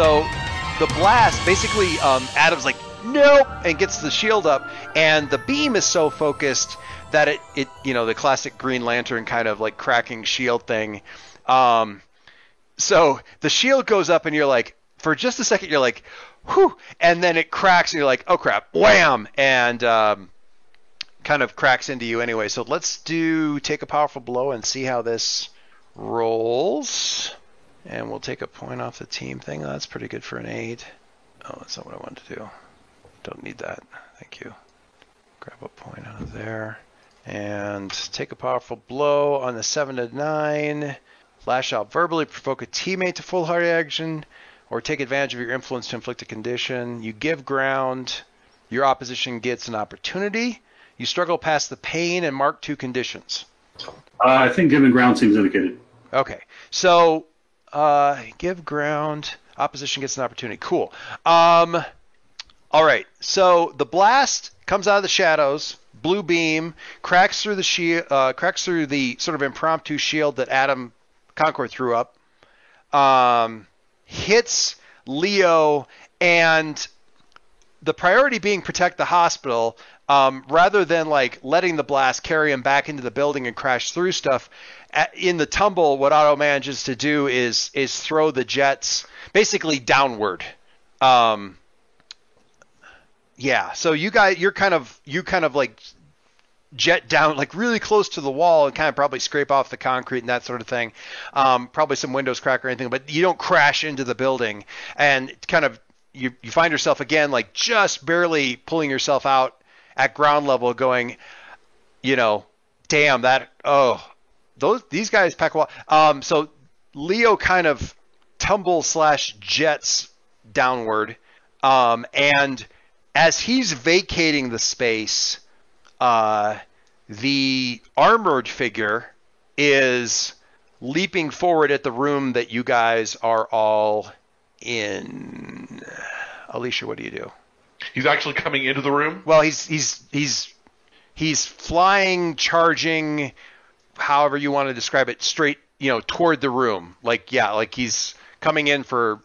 So the blast basically, um, Adam's like, nope, and gets the shield up, and the beam is so focused that it, it you know, the classic Green Lantern kind of like cracking shield thing. Um, so the shield goes up, and you're like, for just a second, you're like, whew, and then it cracks, and you're like, oh crap, wham, and um, kind of cracks into you anyway. So let's do take a powerful blow and see how this rolls. And we'll take a point off the team thing. that's pretty good for an 8. Oh, that's not what I wanted to do. Don't need that. Thank you. Grab a point out of there. And take a powerful blow on the 7 to 9. Lash out verbally, provoke a teammate to full hard action, or take advantage of your influence to inflict a condition. You give ground. Your opposition gets an opportunity. You struggle past the pain and mark two conditions. Uh, I think giving ground seems indicated. Okay. So uh, give ground. Opposition gets an opportunity. Cool. Um, all right. So the blast comes out of the shadows. Blue beam cracks through the shield, uh, cracks through the sort of impromptu shield that Adam Concord threw up. Um, hits Leo, and the priority being protect the hospital. Um, rather than like letting the blast carry him back into the building and crash through stuff, in the tumble, what Otto manages to do is is throw the jets basically downward. Um, yeah, so you guys, you're kind of you kind of like jet down like really close to the wall and kind of probably scrape off the concrete and that sort of thing. Um, probably some windows crack or anything, but you don't crash into the building and kind of you you find yourself again like just barely pulling yourself out at ground level, going, you know, damn that oh those these guys pack a lot. Um, so Leo kind of tumbles slash jets downward, um, and as he's vacating the space, uh, the armored figure is leaping forward at the room that you guys are all in. Alicia, what do you do? He's actually coming into the room. Well, he's he's he's he's flying, charging, however you want to describe it, straight, you know, toward the room. Like, yeah, like he's coming in for,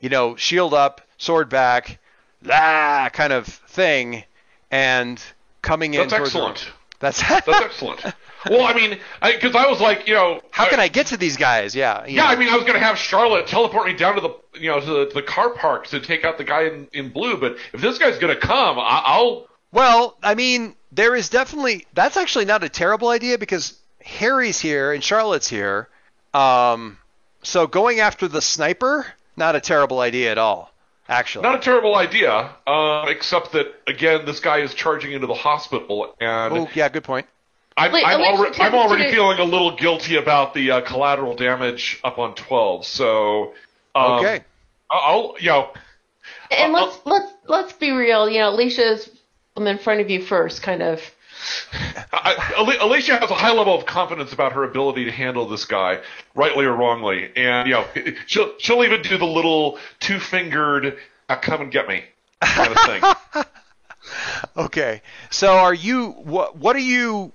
you know, shield up, sword back, la kind of thing, and coming in. That's excellent. That's that's excellent. Well, I mean, because I, I, was like, you know, how can I, I get to these guys? Yeah. Yeah, know. I mean, I was gonna have Charlotte teleport me down to the, you know, to the, to the car park to take out the guy in, in blue. But if this guy's gonna come, I, I'll. Well, I mean, there is definitely that's actually not a terrible idea because Harry's here and Charlotte's here. Um, so going after the sniper, not a terrible idea at all. Actually, not a terrible idea. Uh, except that again, this guy is charging into the hospital, and oh yeah, good point. I'm, Wait, I'm, already, I'm already feeling a little guilty about the uh, collateral damage up on 12. So um, okay, I'll you know. And I'll, let's let's let's be real. You know, Alicia's in front of you first, kind of I, Alicia has a high level of confidence about her ability to handle this guy, rightly or wrongly, and you know she'll she'll even do the little two fingered uh, "come and get me" kind of thing. okay, so are you what? What are you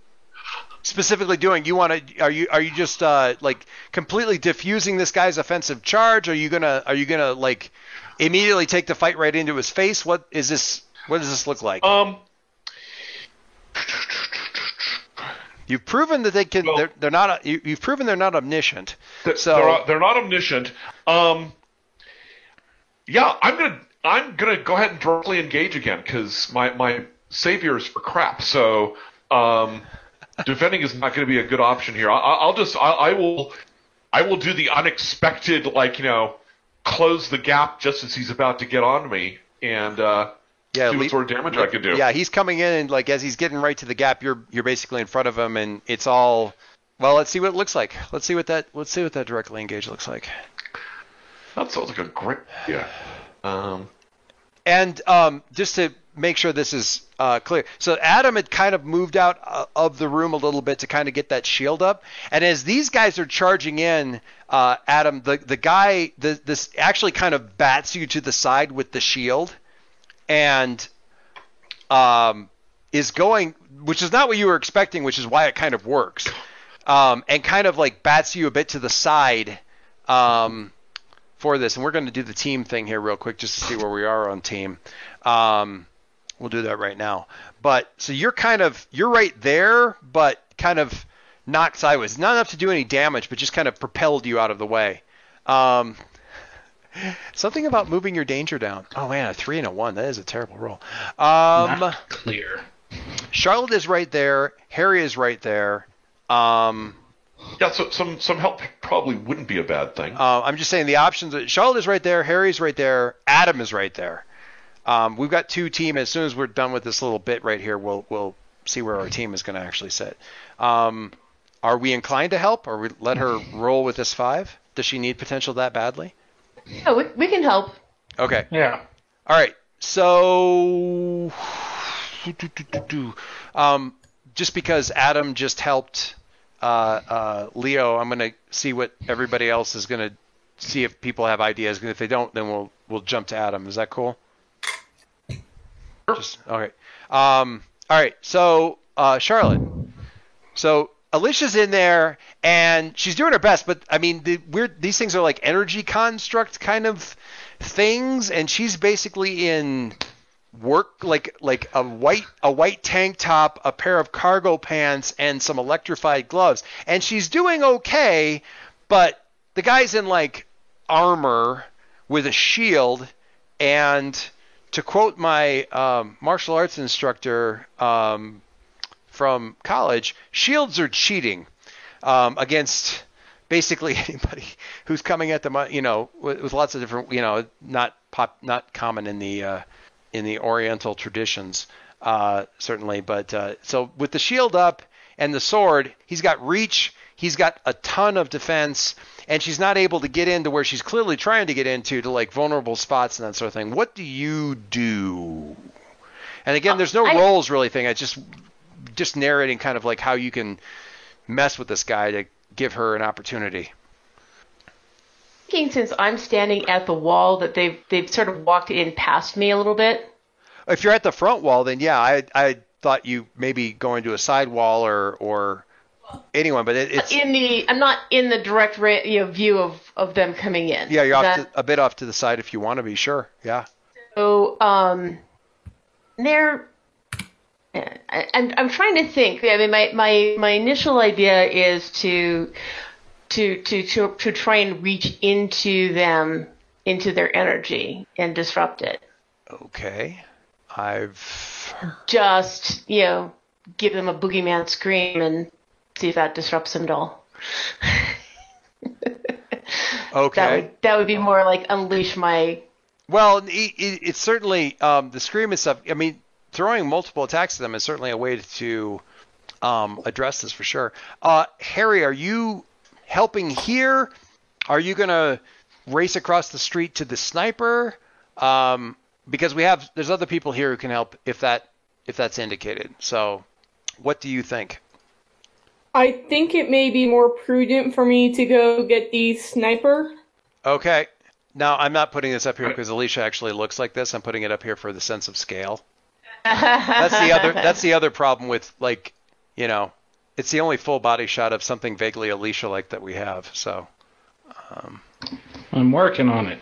specifically doing? You want to? Are you are you just uh, like completely diffusing this guy's offensive charge? Are you gonna are you gonna like immediately take the fight right into his face? What is this? What does this look like? Um, You've proven that they can. Well, they're, they're, not. You, have proven they're not omniscient. so they're, they're not omniscient. Um, yeah, I'm gonna. I'm gonna go ahead and directly engage again because my my savior is for crap. So um, defending is not going to be a good option here. I, will just. I, I will. I will do the unexpected, like you know, close the gap just as he's about to get on me, and uh, yeah, see what sort of damage I can do. Yeah, he's coming in and like as he's getting right to the gap, you're you're basically in front of him, and it's all. Well, let's see what it looks like. Let's see what that let's see what that directly engaged looks like. That sounds like a great yeah. Um, and um, just to make sure this is uh, clear, so Adam had kind of moved out uh, of the room a little bit to kind of get that shield up, and as these guys are charging in, uh, Adam, the the guy, the, this actually kind of bats you to the side with the shield and um, is going, which is not what you were expecting, which is why it kind of works, um, and kind of like bats you a bit to the side, um, for this, and we're going to do the team thing here real quick just to see where we are on team. Um, we'll do that right now. But so you're kind of you're right there, but kind of knocked sideways. Not enough to do any damage, but just kind of propelled you out of the way. Um, something about moving your danger down. Oh man, a three and a one. That is a terrible roll. Um, Not clear. Charlotte is right there. Harry is right there. Um, Yeah, so some some help probably wouldn't be a bad thing. uh, I'm just saying the options. Charlotte is right there. Harry's right there. Adam is right there. Um, we've got two team. As soon as we're done with this little bit right here, we'll we'll see where our team is going to actually sit. Um, are we inclined to help, or we let her roll with this five? Does she need potential that badly? Yeah, we, we can help. Okay. Yeah. All right. So, um, just because Adam just helped uh, uh, Leo, I'm gonna see what everybody else is gonna see if people have ideas. And if they don't, then we'll we'll jump to Adam. Is that cool? Just all right. Um, all right. So uh, Charlotte. So Alicia's in there and she's doing her best, but I mean, the weird these things are like energy construct kind of things, and she's basically in work like like a white a white tank top, a pair of cargo pants, and some electrified gloves, and she's doing okay, but the guy's in like armor with a shield, and to quote my um, martial arts instructor um, from college, shields are cheating um, against basically anybody who's coming at them, uh, you know, with, with lots of different, you know, not pop, not common in the uh, in the Oriental traditions, uh, certainly. But uh, so with the shield up and the sword, he's got reach. He's got a ton of defense, and she's not able to get into where she's clearly trying to get into to like vulnerable spots and that sort of thing. What do you do? And again, there's no I- roles really thing. I just just narrating kind of like how you can mess with this guy to give her an opportunity. Since I'm standing at the wall that they've they've sort of walked in past me a little bit. If you're at the front wall, then yeah, I I thought you maybe going to a side wall or or anyone, but it, it's in the I'm not in the direct ra- you know, view of, of them coming in. yeah, you're off That- to, a bit off to the side if you want to be. Sure, yeah. So um, they're. I, I'm I'm trying to think. I mean, my, my, my initial idea is to, to to to to try and reach into them, into their energy, and disrupt it. Okay, I've Just you know, give them a boogeyman scream and see if that disrupts them at all. okay, That would that would be more like unleash my Well, it, it, it's certainly um, the scream and stuff. I mean, throwing multiple attacks at them is certainly a way to um, address this for sure. Uh, Harry, are you helping here? Are you gonna race across the street to the sniper? Um, because we have there's other people here who can help if that if that's indicated. So, what do you think? I think it may be more prudent for me to go get the sniper. Okay. Now I'm not putting this up here because Alicia actually looks like this. I'm putting it up here for the sense of scale. That's the other that's the other problem with like you know it's the only full body shot of something vaguely Alicia like that we have. So Um, I'm working on it.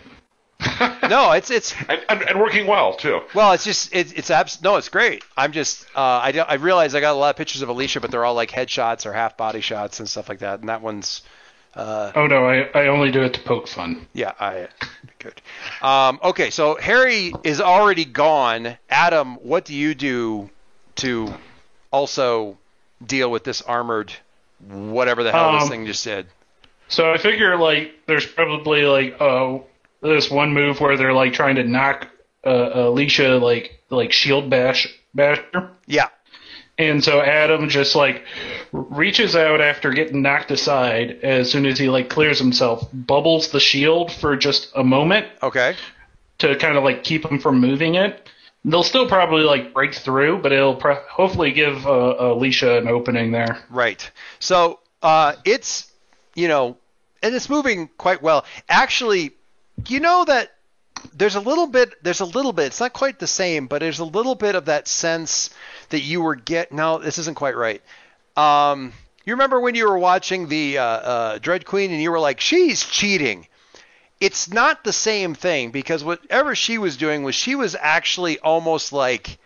no, it's it's and, and, and working well too. well, it's just it's it's abs- no, it's great. I'm just uh, I don't, I realize I got a lot of pictures of Alicia, but they're all like headshots or half body shots and stuff like that. And that one's uh, Oh no, I, I only do it to poke fun. Yeah, I good. Um, okay, so Harry is already gone. Adam, what do you do to also deal with this armored whatever the hell this Um, thing just said? So I figure like there's probably like uh this one move where they're like trying to knock uh, Alicia like like shield bash basher. Yeah. And so Adam just like reaches out after getting knocked aside as soon as he like clears himself, bubbles the shield for just a moment Okay. to kind of like keep him from moving it. They'll still probably like break through, but it'll pro- hopefully give uh, Alicia an opening there. Right. So uh, it's you know, and it's moving quite well. Actually, you know that there's a little bit. There's a little bit. It's not quite the same, but there's a little bit of that sense that you were get. No, this isn't quite right. Um, you remember when you were watching the uh, uh, Dread Queen and you were like, she's cheating. it's not the same thing because whatever she was doing was she was actually almost like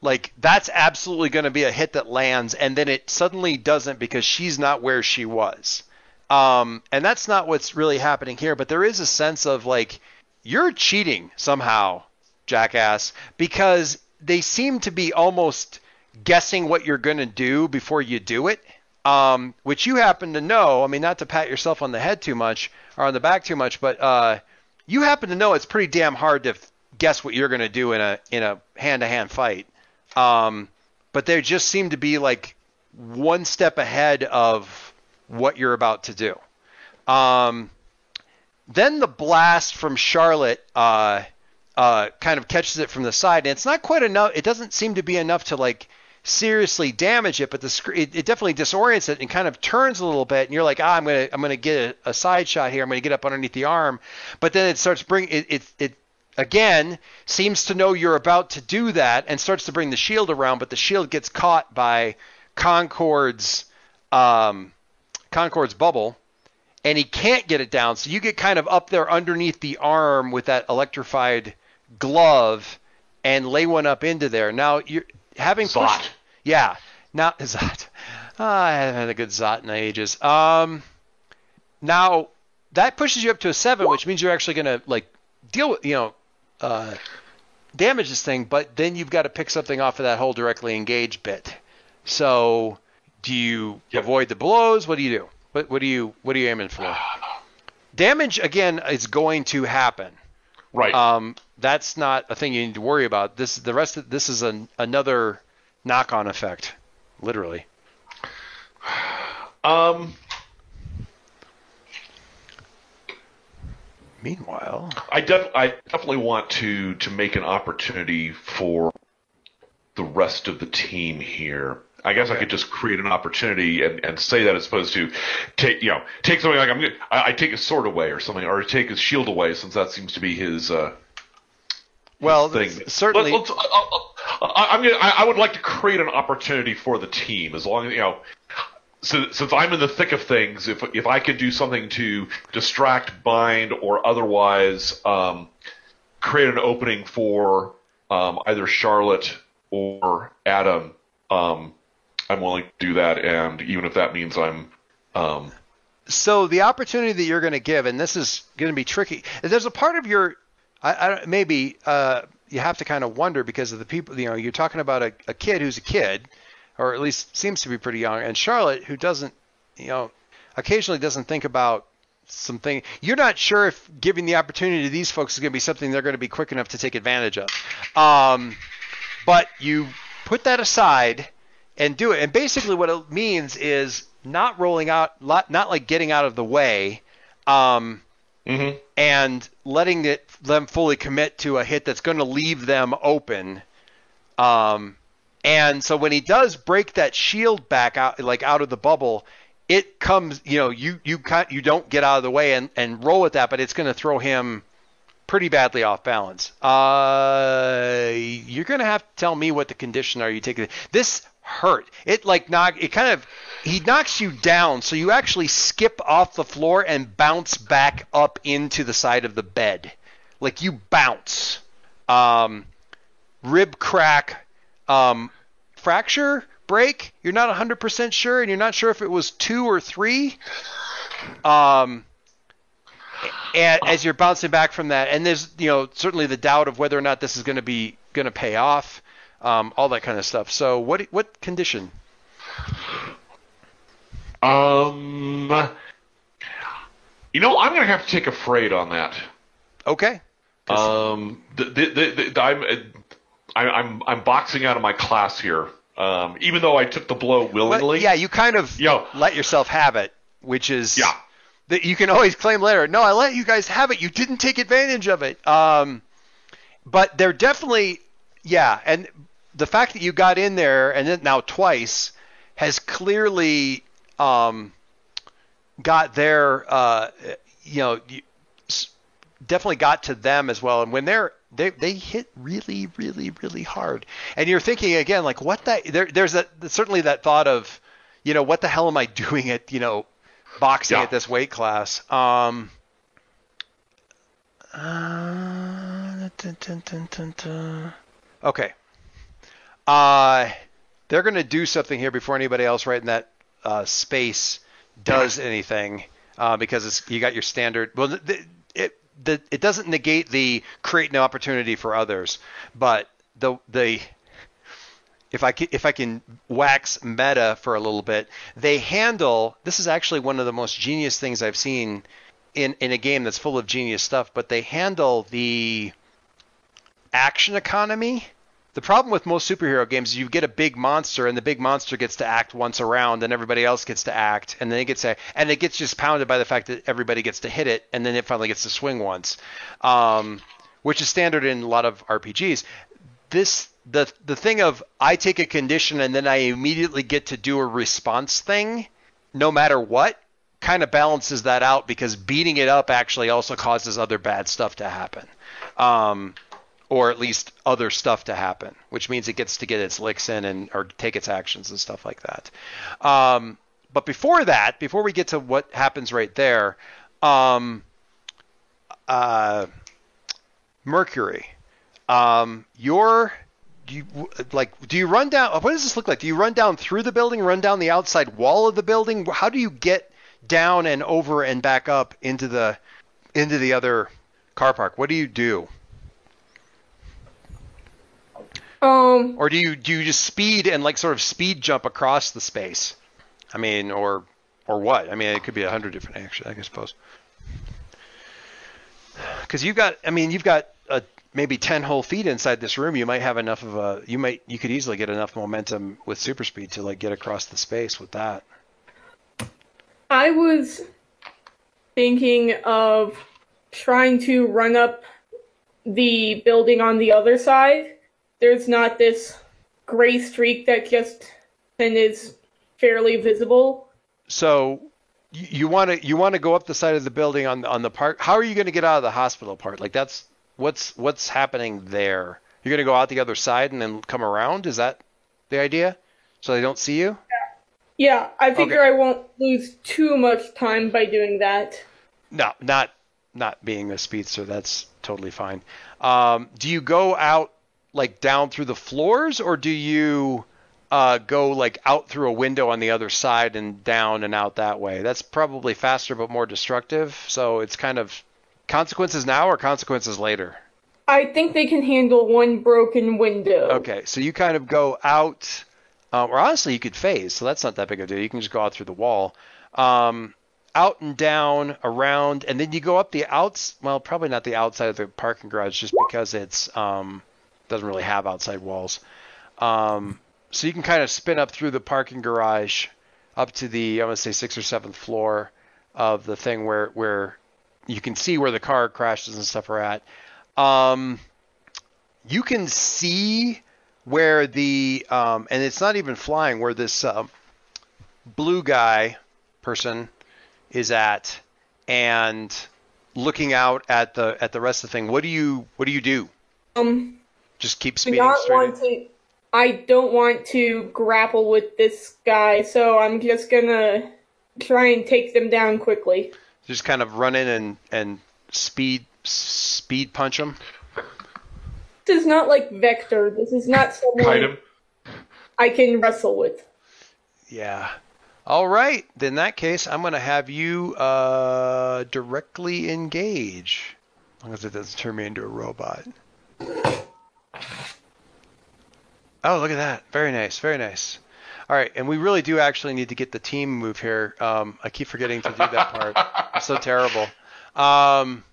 like that's absolutely going to be a hit that lands and then it suddenly doesn't because she's not where she was um, and that's not what's really happening here but there is a sense of like you're cheating somehow jackass because they seem to be almost guessing what you're going to do before you do it um, which you happen to know i mean not to pat yourself on the head too much or on the back too much but uh, you happen to know it's pretty damn hard to guess what you're going to do in a in a hand-to-hand fight um, but they just seem to be like one step ahead of what you're about to do. Um, then the blast from Charlotte uh, uh, kind of catches it from the side, and it's not quite enough. It doesn't seem to be enough to like seriously damage it, but the sc- it, it definitely disorients it and kind of turns a little bit. And you're like, ah, I'm gonna I'm gonna get a, a side shot here. I'm gonna get up underneath the arm, but then it starts bring it it, it again seems to know you're about to do that and starts to bring the shield around, but the shield gets caught by Concord's um, Concord's bubble, and he can't get it down. So you get kind of up there underneath the arm with that electrified glove and lay one up into there. Now you're having Zot. pushed, yeah. Now Zot. Ah, I haven't had a good Zot in ages. Um, now that pushes you up to a seven, which means you're actually gonna like deal with you know uh, damage this thing, but then you've got to pick something off of that whole directly engaged bit. So, do you Yep. avoid the blows? What do you do? What, what do you what are you aiming for? Damage again is going to happen. Right. Um, that's not a thing you need to worry about. This the rest of this is an, another knock-on effect, literally. um, Meanwhile, I, def- I definitely want to to make an opportunity for the rest of the team here. I guess I could just create an opportunity and, and say that as opposed to take you know take something like I'm gonna, I, I take his sword away or something or take his shield away since that seems to be his uh, well, thing. certainly. Let, I, I'm gonna, I, I would like to create an opportunity for the team as long as you know. So, since I'm in the thick of things, if if I could do something to distract, bind, or otherwise um, create an opening for um, either Charlotte or Adam, um, I'm willing to do that. And even if that means I'm um, so the opportunity that you're going to give, and this is going to be tricky. There's a part of your, I, I maybe uh, you have to kind of wonder because of the people. You know, you're talking about a, a kid who's a kid, or at least seems to be pretty young, and Charlotte who doesn't, you know, occasionally doesn't think about something. You're not sure if giving the opportunity to these folks is going to be something they're going to be quick enough to take advantage of. Um, but you put that aside and do it. And basically, what it means is not rolling out, not like getting out of the way, um, mhm. and letting it them fully commit to a hit that's going to leave them open. Um, and so when he does break that shield back out, like out of the bubble, it comes, you know, you you you don't get out of the way and and roll with that, but it's going to throw him pretty badly off balance. Uh, you're going to have to tell me what the condition are you taking. This hurt. It like knock. It kind of he knocks you down, so you actually skip off the floor and bounce back up into the side of the bed, like you bounce. Um, rib crack, um, fracture, break. You're not 100% sure, and you're not sure if it was two or three. Um, and as you're bouncing back from that, and there's you know certainly the doubt of whether or not this is going to be going to pay off, um, all that kind of stuff. So what what condition? Um, you know, I'm gonna have to take afraid on that. Okay. Um, the, the, the, I'm, I- I'm I'm boxing out of my class here. Um, even though I took the blow But, willingly. yeah, you kind of Yo. let yourself have it, which is Yeah. that you can always claim later. No, I let you guys have it. You didn't take advantage of it. Um, but they're definitely, yeah, and the fact that you got in there and then now twice has clearly um, got their, uh, you know, definitely got to them as well. And when they're they they hit really really really hard, and you're thinking again like what that there there's that certainly that thought of, you know, what the hell am I doing at you know, boxing Yeah. at this weight class? Um, Uh, dun, dun, dun, dun, dun. Okay. Uh, they're going to do something here before anybody else right in that uh, space does anything uh, because it's you got your standard. Well, the, it the, it doesn't negate the create an opportunity for others, but the the if I can, if I can wax meta for a little bit, they handle this is actually one of the most genius things I've seen in in a game that's full of genius stuff. But they handle the action economy. The problem with most superhero games is you get a big monster and the big monster gets to act once around and everybody else gets to act and then it gets and it gets just pounded by the fact that everybody gets to hit it and then it finally gets to swing once, um, which is standard in a lot of RPGs. This the the thing of I take a condition and then I immediately get to do a response thing, no matter what, kind of balances that out because beating it up actually also causes other bad stuff to happen. Um, or at least other stuff to happen, which means it gets to get its licks in and or take its actions and stuff like that. Um, but before that, before we get to what happens right there, um, uh, Mercury, um, your do you like do you run down what does this look like? Do you run down through the building run down the outside wall of the building? How do you get down and over and back up into the into the other car park? What do you do Um, or do you do you just speed and like sort of speed jump across the space? I mean or or what? I mean it could be a hundred different actions i suppose. Because you've got i mean you've got a maybe 10 whole feet inside this room. You might have enough of a you might you could easily get enough momentum with super speed to like get across the space with that. I was thinking of trying to run up the building on the other side. There's not this gray streak that just and is fairly visible. so you want to you want to go up the side of the building on on the part how are you going to get out of the hospital part like that's what's what's happening there you're going to go out the other side and then come around is that the idea so they don't see you Yeah, I figure Okay. I won't lose too much time by doing that. No, not not being a speedster. That's totally fine. Um, do you go out like down through the floors, or do you uh, go like out through a window on the other side and down and out that way? That's probably faster but more destructive. So it's kind of consequences now or consequences later. I think they can handle one broken window. Okay, so you kind of go out, um, or honestly, you could phase, so that's not that big of a deal. You can just go out through the wall, um, out and down, around, and then you go up the outs. Well, probably not the outside of the parking garage, just because it's um, doesn't really have outside walls. Um, so you can kind of spin up through the parking garage up to the I want to say sixth or seventh floor of the thing where where you can see where the car crashes and stuff are at. Um, you can see where the um, and it's not even flying where this um, blue guy person is at and looking out at the at the rest of the thing what do you what do you do Um, just keep do speeding not straight want to. I don't want to grapple with this guy, so I'm just gonna try and take them down quickly. just kind of run in and and speed speed punch him This is not like Vector. This is not someone I can wrestle with. yeah all right in that case i'm going to have you uh directly engage as long as it doesn't turn me into a robot Oh, look at that. Very nice. Very nice. All right, and we really do actually need to get the team move here. Um, I keep forgetting to do that part. I'm so terrible. Um,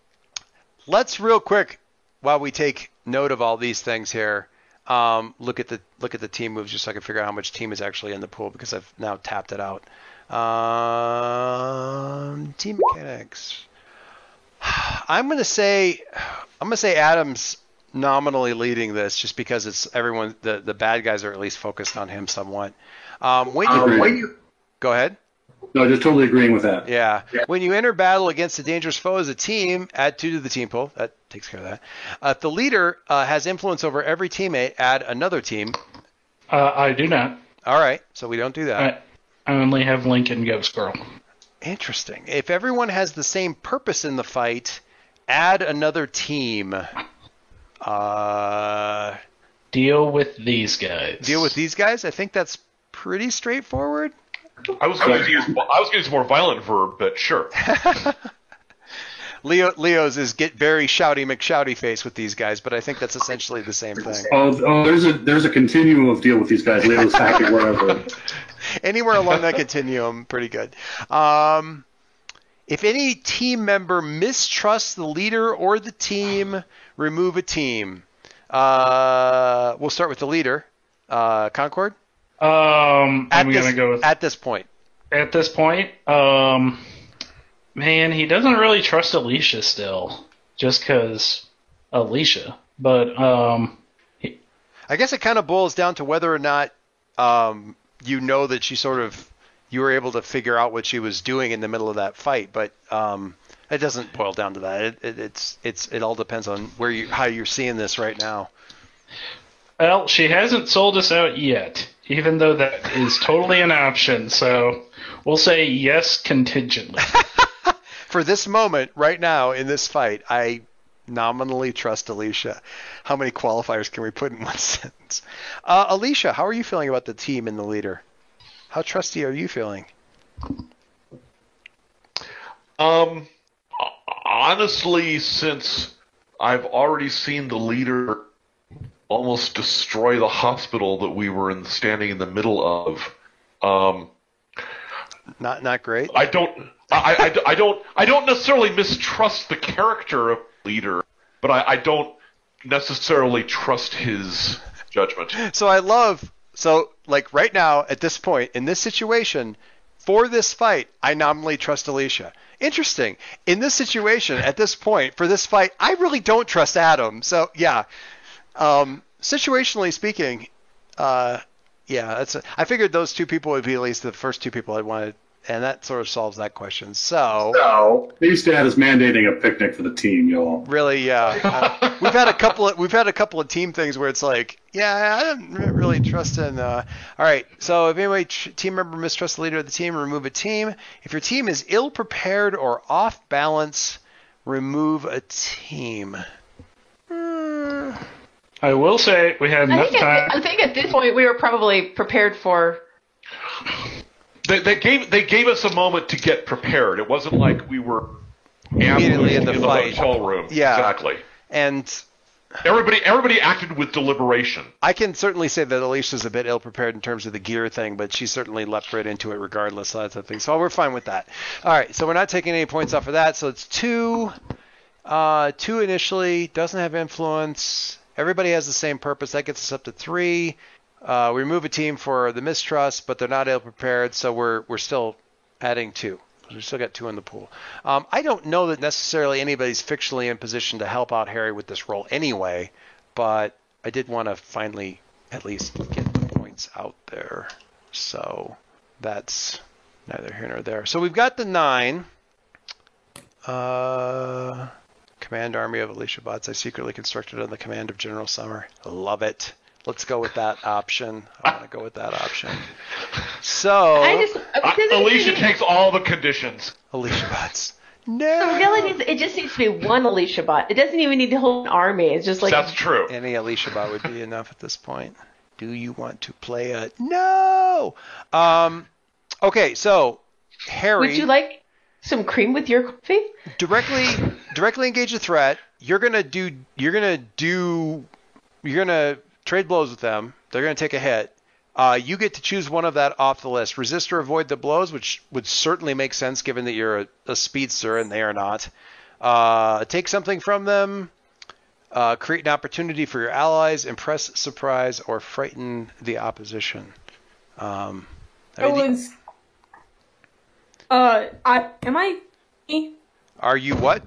let's real quick, while we take note of all these things here, um, look at the look at the team moves just so I can figure out how much team is actually in the pool because I've now tapped it out. Um, team mechanics. I'm gonna say I'm gonna say Adams nominally leading this just because it's everyone the the bad guys are at least focused on him somewhat. Um, when you Agreed. when you go ahead. No, just totally agreeing with that. Yeah. When you enter battle against a dangerous foe as a team, add two to the team pool. That takes care of that. Uh, if the leader uh, has influence over every teammate, add another team. Uh, I do not. All right, so we don't do that. I, I only have Link and Ghost Girl. Interesting. If everyone has the same purpose in the fight, add another team. Uh, Deal with these guys. deal with these guys. I think that's pretty straightforward. I was going to use I was going to use a more violent verb, but sure. Leo Leo's is get very shouty McShouty face with these guys, but I think that's essentially the same thing. Oh, oh, there's a there's a continuum of deal with these guys. Leo's happy wherever. Anywhere along that continuum, pretty good. Um, if any team member mistrusts the leader or the team, remove a team. Uh, we'll start with the leader, uh, Concord. Um, At I'm this, gonna go with at this point. at this point. Um, man, he doesn't really trust Alicia still, just because Alicia. But um, I guess it kind of boils down to whether or not um, you know that she sort of you were able to figure out what she was doing in the middle of that fight, but um, it doesn't boil down to that. It, it, it's it's it all depends on where you how you're seeing this right now. well, she hasn't sold us out yet, even though that is totally an option. So we'll say yes contingently. For this moment, right now in this fight, I nominally trust Alicia. How many qualifiers can we put in one sentence? Uh, Alicia, how are you feeling about the team and the leader? How trusty are you feeling? Um, honestly, since I've already seen the leader almost destroy the hospital that we were in, standing in the middle of, um, Not not great. I don't, I, I, I don't, I don't necessarily mistrust the character of the leader, but I, I don't necessarily trust his judgment. So I love so like right now at this point in this situation for this fight I nominally trust Alicia. Interesting. In this situation at this point for this fight I really don't trust Adam. So yeah. Um situationally speaking uh yeah, that's a, I figured those two people would be at least the first two people I wanted and that sort of solves that question. So No. These dad is mandating a picnic for the team, y'all. Really, yeah. Uh, we've had a couple of we've had a couple of team things where it's like, yeah, I don't really trust in. Uh, all right, so if anybody tr- team member mistrusts the leader of the team, remove a team. If your team is ill prepared or off balance, remove a team. Hmm. I will say we had I enough think, at, time. I think at this point we were probably prepared for. They, they gave, they gave us a moment to get prepared. It wasn't like we were Immediately in ambushed the fight. hotel room. Yeah. exactly. And Everybody, everybody acted with deliberation. I can certainly say that Alicia's a bit ill prepared in terms of the gear thing, but she certainly leapt right into it regardless. So that's the thing. So we're fine with that. All right, so we're not taking any points off of that. So it's two, uh, two initially doesn't have influence. Everybody has the same purpose. That gets us up to three. Uh, we remove a team for the mistrust, but they're not ill prepared, so we're we're still adding two. We still got two in the pool. Um, I don't know that necessarily anybody's fictionally in position to help out Harry with this role anyway, but I did want to finally at least get the points out there. So that's neither here nor there. So we've got the nine. Uh, command army of Alicia bots I secretly constructed on the command of General Summer. Love it. Let's go with that option. I want to go with that option. So I just Uh, because it- Alicia takes all the conditions. Alicia bots. The No. reality is, it just needs to be one Alicia bot. It doesn't even need to hold an army. It's just like That's true. Any Alicia bot would be enough at this point. Do you want to play a no? Um, okay, so Harry Would you like some cream with your coffee? directly directly engage a threat. You're gonna do. You're gonna do. You're gonna trade blows with them. They're gonna take a hit. Uh, you get to choose one of that off the list. Resist or avoid the blows, which would certainly make sense given that you're a, a speedster and they are not. Uh, take something from them. Uh, create an opportunity for your allies. Impress, surprise, or frighten the opposition. Um, I I mean, the- was. Uh, I am I. are you what?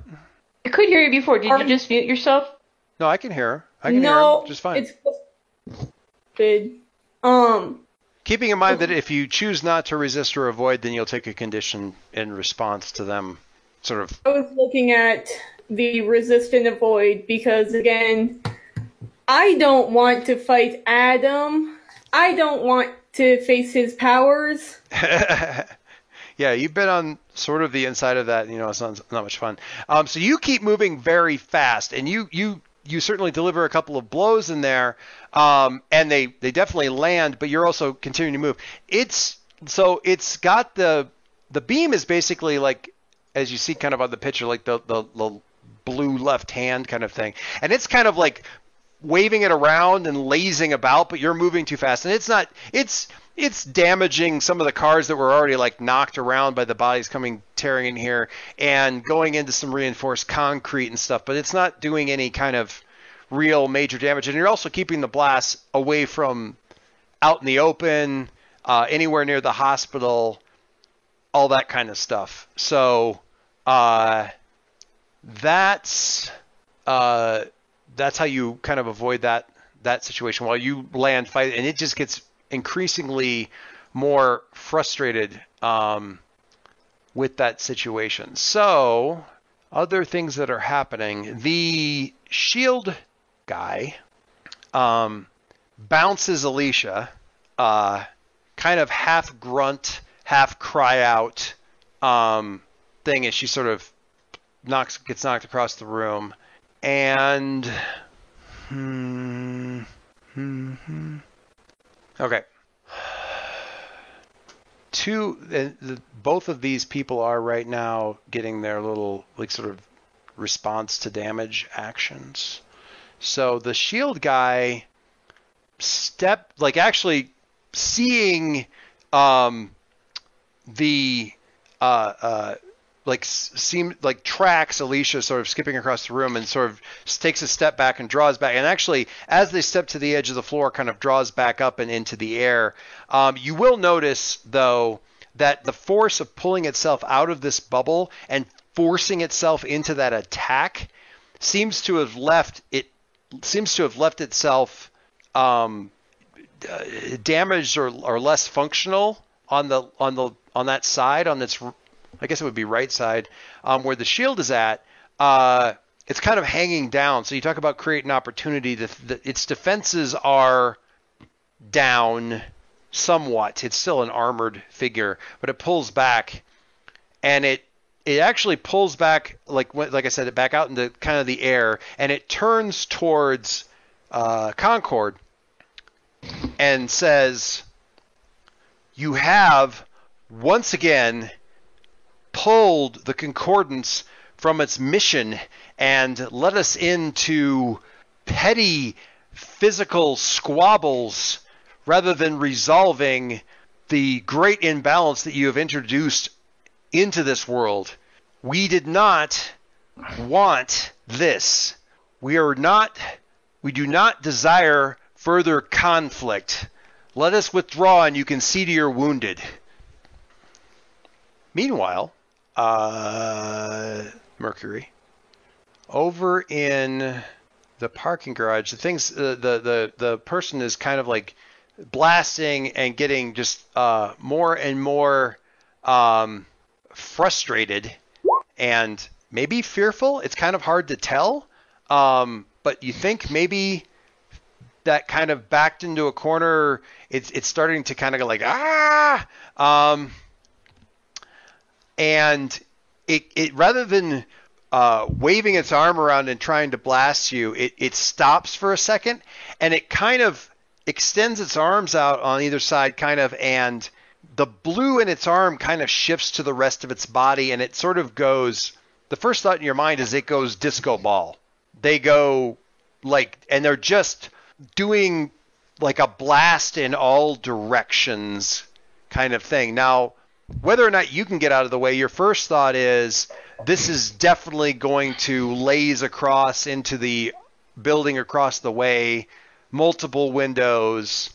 I could hear you before. Did Are- you just mute yourself? No, I can hear. her. I can no, hear him just fine. It's good. Um, Keeping in mind that if you choose not to resist or avoid, then you'll take a condition in response to them sort of I was looking at the resist and avoid because again, I don't want to fight Adam. I don't want to face his powers. yeah Yeah, you've been on sort of the inside of that. You know, it's not, not much fun. Um, so you keep moving very fast, and you you you certainly deliver a couple of blows in there, um, and they they definitely land. But you're also continuing to move. It's so it's got the the beam is basically like as you see kind of on the picture, like the the, the blue left hand kind of thing, and it's kind of like waving it around and lazing about, but you're moving too fast, and it's not it's it's damaging some of the cars that were already like knocked around by the bodies coming tearing in here and going into some reinforced concrete and stuff, but it's not doing any kind of real major damage. And you're also keeping the blast away from out in the open, uh, anywhere near the hospital, all that kind of stuff. So uh, that's uh, that's how you kind of avoid that that situation while you land fight, and it just gets increasingly more frustrated um, with that situation. So, other things that are happening. The shield guy um, bounces Alicia, uh, kind of half grunt, half cry out um, thing as she sort of knocks gets knocked across the room, and. Hmm, hmm, hmm. Okay. Two, both of these people are right now getting their little like sort of response to damage actions. So the shield guy step like actually seeing um, the uh, uh, like seem like tracks Alicia sort of skipping across the room and sort of takes a step back and draws back. And actually as they step to the edge of the floor kind of draws back up and into the air. Um, you will notice though that the force of pulling itself out of this bubble and forcing itself into that attack seems to have left it seems to have left itself um, damaged or, or less functional on the on the on that side on its I guess it would be right side, um, where the shield is at. Uh, it's kind of hanging down. So you talk about creating opportunity. The, the, its defenses are down somewhat. It's still an armored figure, but it pulls back, and it it actually pulls back like like I said, it back out into kind of the air, and it turns towards uh, Concord and says, "You have once again." Pulled the Concordance from its mission and led us into petty physical squabbles rather than resolving the great imbalance that you have introduced into this world. We did not want this. We are not, we do not desire further conflict. Let us withdraw and you can see to your wounded. Meanwhile, uh, Mercury. Over in the parking garage, the things uh, the the the person is kind of like blasting and getting just uh, more and more um, frustrated and maybe fearful. It's kind of hard to tell, um, but you think maybe that kind of backed into a corner. It's it's starting to kind of go like ah. Um, and it, it rather than uh, waving its arm around and trying to blast you, it, it stops for a second and it kind of extends its arms out on either side, kind of, and the blue in its arm kind of shifts to the rest of its body and it sort of goes. The first thought in your mind is it goes disco ball. They go like, and they're just doing like a blast in all directions kind of thing. Now, whether or not you can get out of the way, your first thought is this is definitely going to laze across into the building across the way, multiple windows,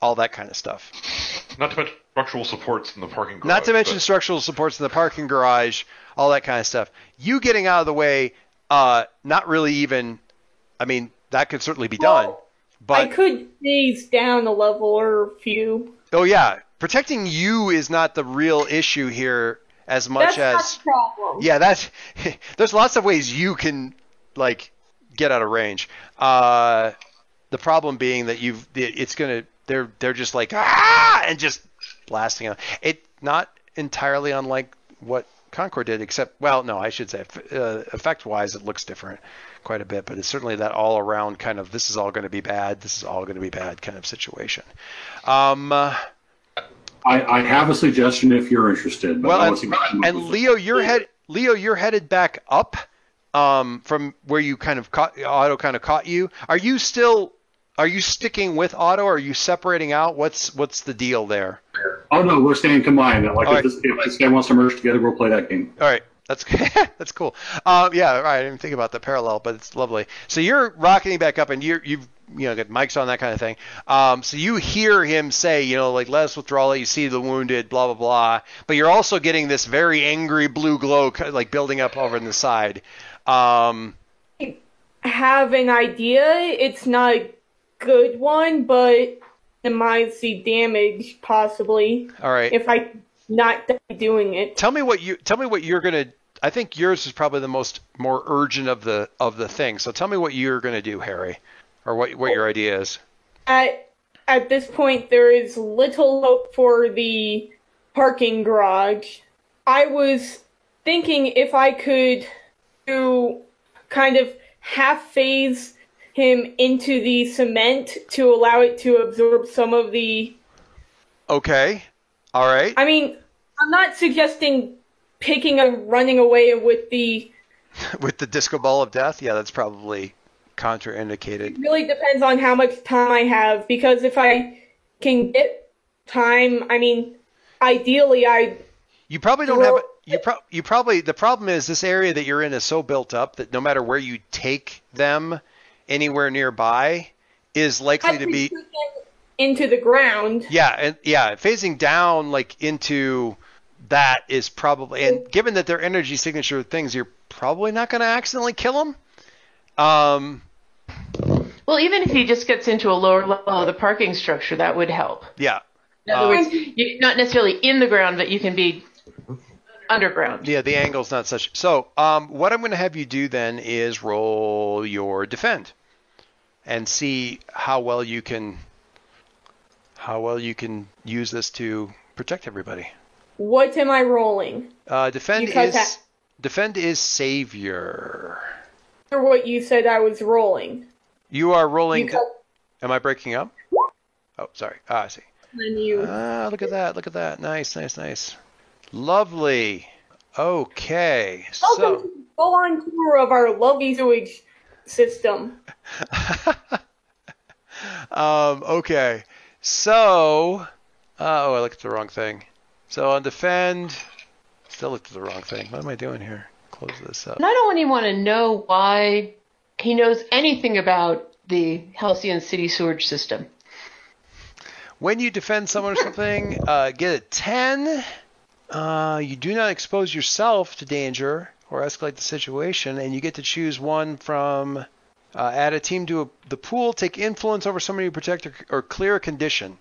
all that kind of stuff. Not to mention structural supports in the parking garage. Not to mention but- structural supports in the parking garage, all that kind of stuff. You getting out of the way, uh, not really even. I mean, that could certainly be done, but I could phase down a level or a few. oh yeah, protecting you is not the real issue here as much That's as not the problem. yeah that's there's lots of ways you can like get out of range uh the problem being that you've it's gonna they're they're just like ah and just blasting out it not entirely unlike what Concord did, except well, no, I should say uh, effect-wise, it looks different quite a bit, but it's certainly that all-around kind of this is all going to be bad, this is all going to be bad kind of situation. Um, uh, I, I have a suggestion if you're interested. But well, and, want to see what you come up and. Leo, you're head Leo, you're headed back up um, from where you kind of caught Otto kind of caught you. Are you still are you sticking with Otto? Or are you separating out? What's what's the deal there? Oh no, we're staying combined. Like All if, this, if this guy wants to merge together, we'll play that game. All right. That's that's cool. Um, yeah, right. I didn't think about the parallel, but it's lovely. So you're rocketing back up, and you're you've you know got mics on that kind of thing. Um, so you hear him say, you know, like let us withdraw, let you see the wounded, blah blah blah. But you're also getting this very angry blue glow, kind of like building up over in the side. Um, have an idea. It's not a good one, but minimize the damage possibly all right. if I not doing it. tell me what you tell me what you're gonna. I think yours is probably the most more urgent of the of the things. So tell me what you're gonna do, Harry, or what what your idea is. At at this point, there is little hope for the parking garage. I was thinking if I could do kind of half phase him into the cement to allow it to absorb some of the Okay. All right. I mean, I'm not suggesting picking and running away with the. With the disco ball of death, yeah, that's probably contraindicated. It really depends on how much time I have because if I can get time, I mean, ideally I. You probably don't have you pro- you probably the problem is this area that you're in is so built up that no matter where you take them anywhere nearby is likely to be into the ground. yeah and yeah phasing down like into that is probably and given that they're energy signature things you're probably not going to accidentally kill them um Well, even if he just gets into a lower level of the parking structure, that would help. yeah In other words, you're not necessarily in the ground, but you can be underground. Yeah, the angle's not such. So, um, what I'm going to have you do then is roll your defend, and see how well you can, how well you can use this to protect everybody. What am I rolling? Uh, defend Because is that- defend is savior. Or what you said I was rolling? You are rolling. Because Am I breaking up? Oh, sorry. Ah, I see. then you. Ah, look at that. Look at that. Nice, nice, nice. Lovely. Okay. Welcome So. to the full-on tour of our lovely sewage system. um, okay. So, uh, oh, I looked at the wrong thing. So on defend, still looked at the wrong thing. What am I doing here? Close this up. And I don't even want to know why he knows anything about the Halcyon City sewage system. When you defend someone or something, uh, get a 10. Uh, you do not expose yourself to danger or escalate the situation, and you get to choose one from. Uh, add a team to a, the pool. Take influence over somebody you protect or, or clear a condition.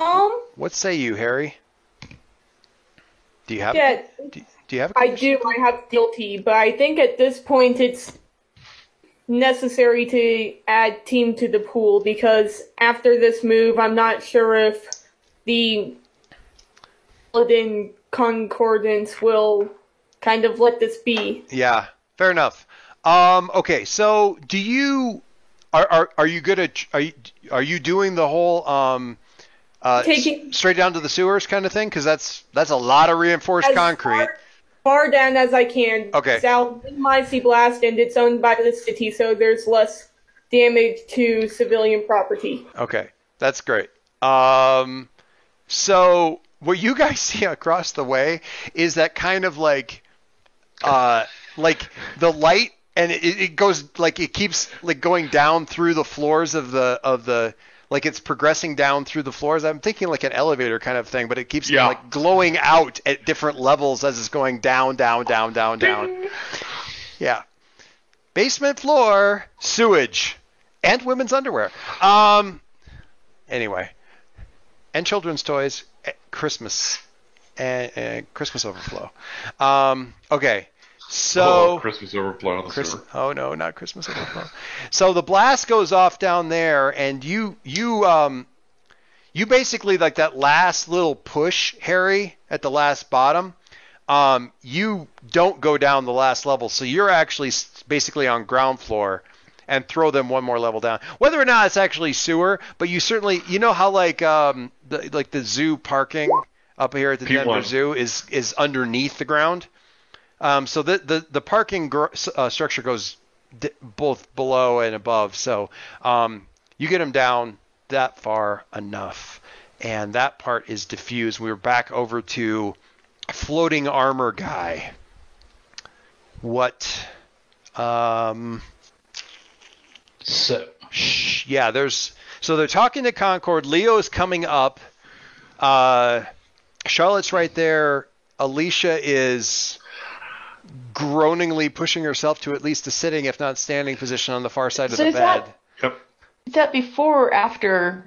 Um, What say you, Harry? Do you have? yeah, Do, do you have? I do. I have guilty, but I think at this point it's necessary to add team to the pool because after this move, I'm not sure if the Paladin Concordance will kind of let this be. Yeah, fair enough. Um, okay, so do you are are, are you good at are you are you doing the whole um uh, Taking- s- straight down to the sewers kind of thing? Because that's that's a lot of reinforced concrete. Far, far down as I can. Okay. South the blast, and it's owned by the city, so there's less damage to civilian property. Okay, that's great. Um, so what you guys see across the way is that kind of like, uh, like the light, and it, it goes like it keeps like going down through the floors of the of the like it's progressing down through the floors. I'm thinking like an elevator kind of thing, but it keeps Yeah. like glowing out at different levels as it's going down, down, down, down, down. Yeah. Basement floor, sewage, and women's underwear. Um. Anyway, and children's toys, eh, Christmas, and, and Christmas overflow. Um. Okay. So. oh, Christmas overflow the oh no, not Christmas overflow. so the blast goes off down there, and you you um you basically like that last little push, Harry, at the last bottom. Um, you don't go down the last level, so you're actually basically on ground floor, and throw them one more level down. Whether or not it's actually sewer, but you certainly you know how like um the, like the zoo parking up here at the P1. Denver Zoo is is underneath the ground. Um, so the the the parking gr- uh, structure goes d- both below and above. So um, you get them down that far enough, and that part is diffused. We're back over to floating armor guy. What? Um, So Shh, yeah, there's so they're talking to Concord. Leo is coming up. Uh, Charlotte's right there. Alicia is groaningly pushing herself to at least a sitting, if not standing, position on the far side of the is bed. that- Yep. Is that before or after?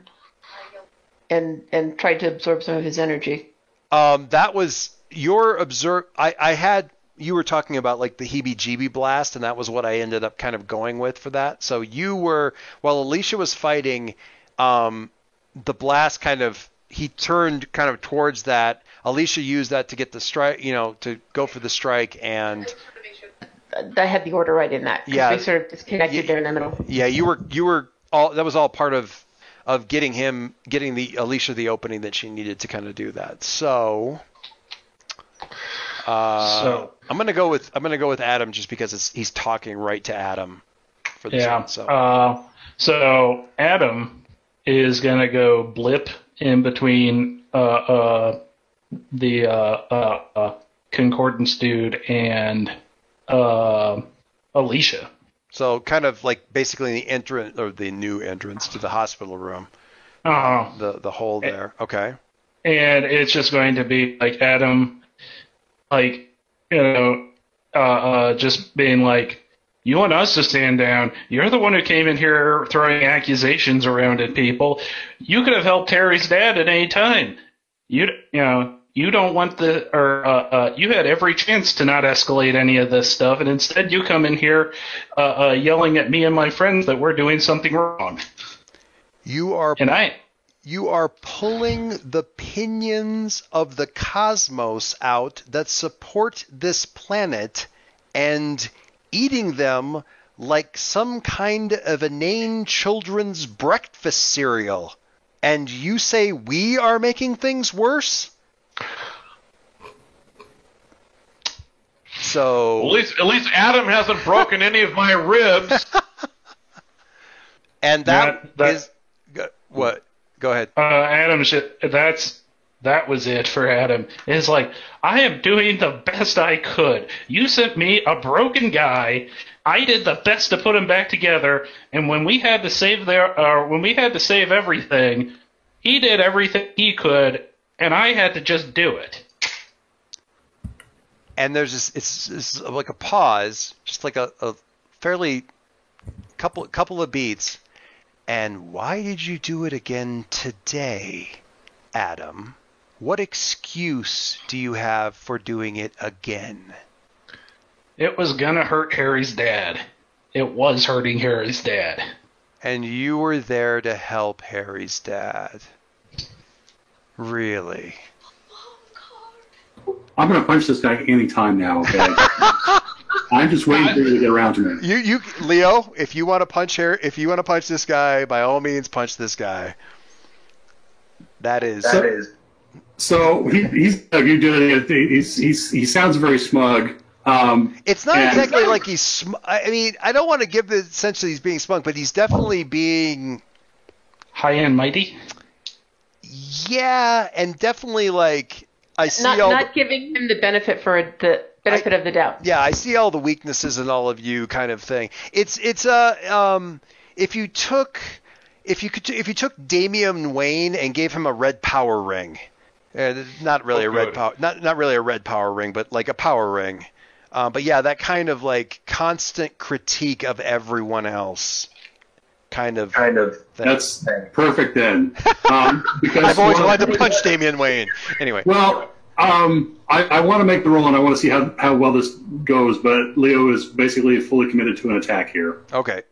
And and tried to absorb some of his energy. Um, that was your observe. I, I had you were talking about like the heebie-jeebie blast, and that was what I ended up kind of going with for that. So you were while Alicia was fighting, um, the blast kind of he turned kind of towards that. Alicia used that to get the strike, you know, to go for the strike, and I had the order right in that. Yeah. We sort of disconnected Ye- there in the middle. yeah, you were you were all that was all part of of getting him getting the Alicia the opening that she needed to kind of do that. So. Uh, So- I'm gonna go with I'm gonna go with Adam just because it's he's talking right to Adam for this yeah. one. So Uh, so Adam is gonna go blip in between uh, uh, the uh, uh, uh, concordance dude and uh, Alicia. so kind of like basically the entrance or the new entrance to the hospital room, Uh, the the hole there. Okay. and it's just going to be like Adam, like you know, uh, uh, just being like, "You want us to stand down? You're the one who came in here throwing accusations around at people. You could have helped Terry's dad at any time. You you know." You don't want the, or uh, uh, you had every chance to not escalate any of this stuff, and instead you come in here uh, uh, yelling at me and my friends that we're doing something wrong. You are And I, you are pulling the pinions of the cosmos out that support this planet and eating them like some kind of inane children's breakfast cereal. And you say we are making things worse? So At least, at least Adam hasn't broken any of my ribs. and that That- that- is what go ahead. Uh, Adam, that's that was it for Adam. It's like I am doing the best I could. You sent me a broken guy. I did the best to put him back together. And when we had to save their, uh, when we had to save everything, he did everything he could, and I had to just do it. and there's this it's, it's like a pause, just like a, a fairly couple couple of beats. And why did you do it again today, Adam? What excuse do you have for doing it again? It was gonna hurt Harry's dad. It was hurting Harry's dad. And you were there to help Harry's dad. Really? I'm gonna punch this guy anytime now. Okay. I'm just waiting for you to get around to me. You you Leo, if you want to punch Harry, if you want to punch this guy, by all means punch this guy. That is So, so he, he's you doing it. He's, he's he sounds very smug. Um, It's not And- exactly like he's. Sm- I mean, I don't want to give the sense that he's being smug, but he's definitely being. High and mighty. Yeah, and definitely like I see Not all. not giving him the benefit for the benefit of the doubt. yeah, I see all the weaknesses in all of you, kind of thing. It's it's a um, if you took if you could if you took Damian Wayne and gave him a red power ring, uh, not really Oh, a red good. power not not really a red power ring, but like a power ring. Uh, but yeah, that kind of like constant critique of everyone else, kind of kind of thing. that's perfect then. Um, because I've always well, wanted to punch Damian Wayne. Anyway, Well, um, I, I want to make the roll and I want to see how, how well this goes, but Leo is basically fully committed to an attack here. okay.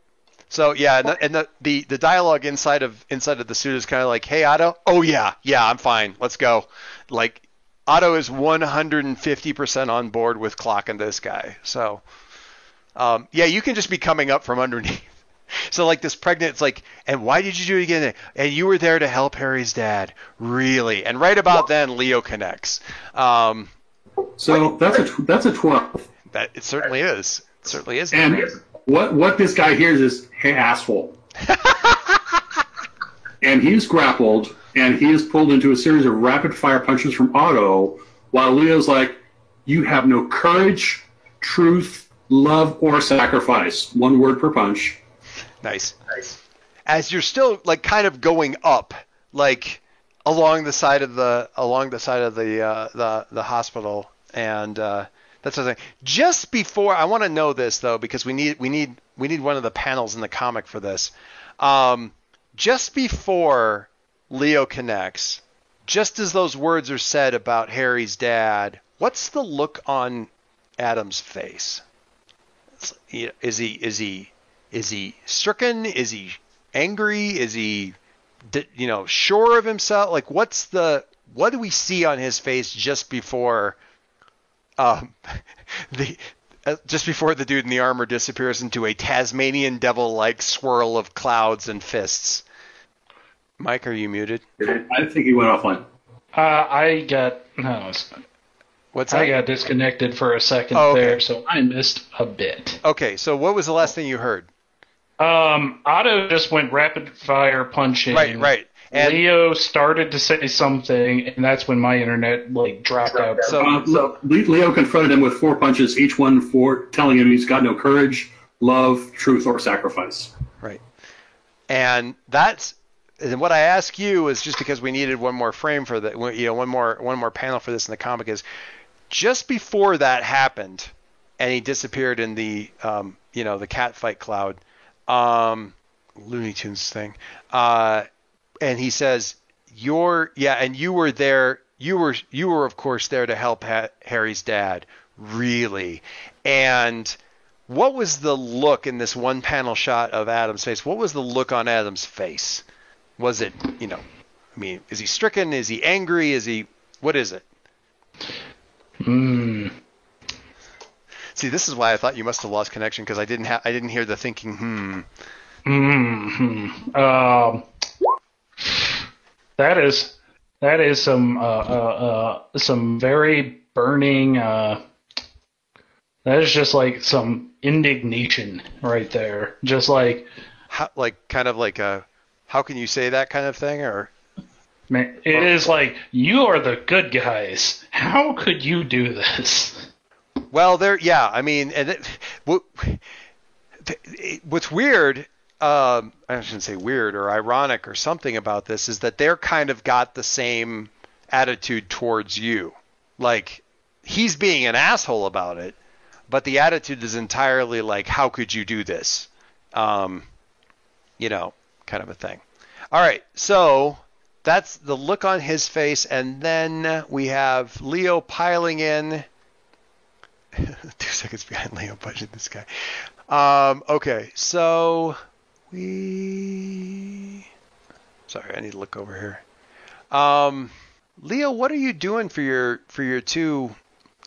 So yeah, and, the, and the, the the dialogue inside of inside of the suit is kind of like, "Hey Otto, oh yeah, yeah, I'm fine, let's go." Like Otto is 150% on board with clocking this guy. So um, yeah, you can just be coming up from underneath. So like this pregnant, it's like, and why did you do it again? And you were there to help Harry's dad, really? And right about then, Leo connects. Um, So that's a that's a twelve. that it certainly is. It certainly is. And what what this guy hears is, "Hey, asshole," and he's grappled and he is pulled into a series of rapid fire punches from Otto, while Leo's like, "You have no courage, truth, love, or sacrifice." One word per punch. Nice. Nice. As you're still like kind of going up, like along the side of the along the side of the uh, the the hospital, and uh, that's. Just before, I want to know this though because we need we need we need one of the panels in the comic for this. Um, just before Leo connects, just as those words are said about Harry's dad, what's the look on Adam's face? Is he is he is he stricken? Is he angry? Is he, you know, sure of himself? Like, what's the what do we see on his face just before, um, the uh, just before the dude in the armor disappears into a Tasmanian devil-like swirl of clouds and fists? Mike, are you muted? I think he went offline. Uh, I got no. It's, What's I got disconnected for a second Oh, okay. there, so I missed a bit. Okay, so what was the last thing you heard? Um, Otto just went rapid fire punching. Right, right. And Leo started to say something, and that's when my internet like dropped out. so Uh, Le- Leo confronted him with four punches, each one for telling him he's got no courage, love, truth, or sacrifice. Right. And that's and what I ask you is just because we needed one more frame for the you know one more one more panel for this in the comic is just before that happened and he disappeared in the um, you know the cat fight cloud um, Looney Tunes thing uh, and he says you're yeah and you were there you were you were of course there to help ha- Harry's dad really and what was the look in this one panel shot of Adam's face? What was the look on Adam's face? Was it, you know, I mean, is he stricken? Is he angry? Is he, what is it? Hmm. See, this is why I thought you must have lost connection because I didn't have, I didn't hear the thinking, hmm. Hmm. Um. That is that is some uh, uh, uh, some very burning. Uh, that is just like some indignation right there. Just like How, like, kind of like a, how can you say that kind of thing? Or, man, it is like you are the good guys. How could you do this? well, there, yeah, I mean, and it, what, what's weird, um, I shouldn't say weird or ironic or something about this is that they're kind of got the same attitude towards you. Like, he's being an asshole about it, but the attitude is entirely like, how could you do this? Um, you know, kind of a thing. All right, so that's the look on his face, and then we have Leo piling in. Two seconds behind Leo punching this guy. Um, okay, so we. Sorry, I need to look over here. Um, Leo, what are you doing for your for your two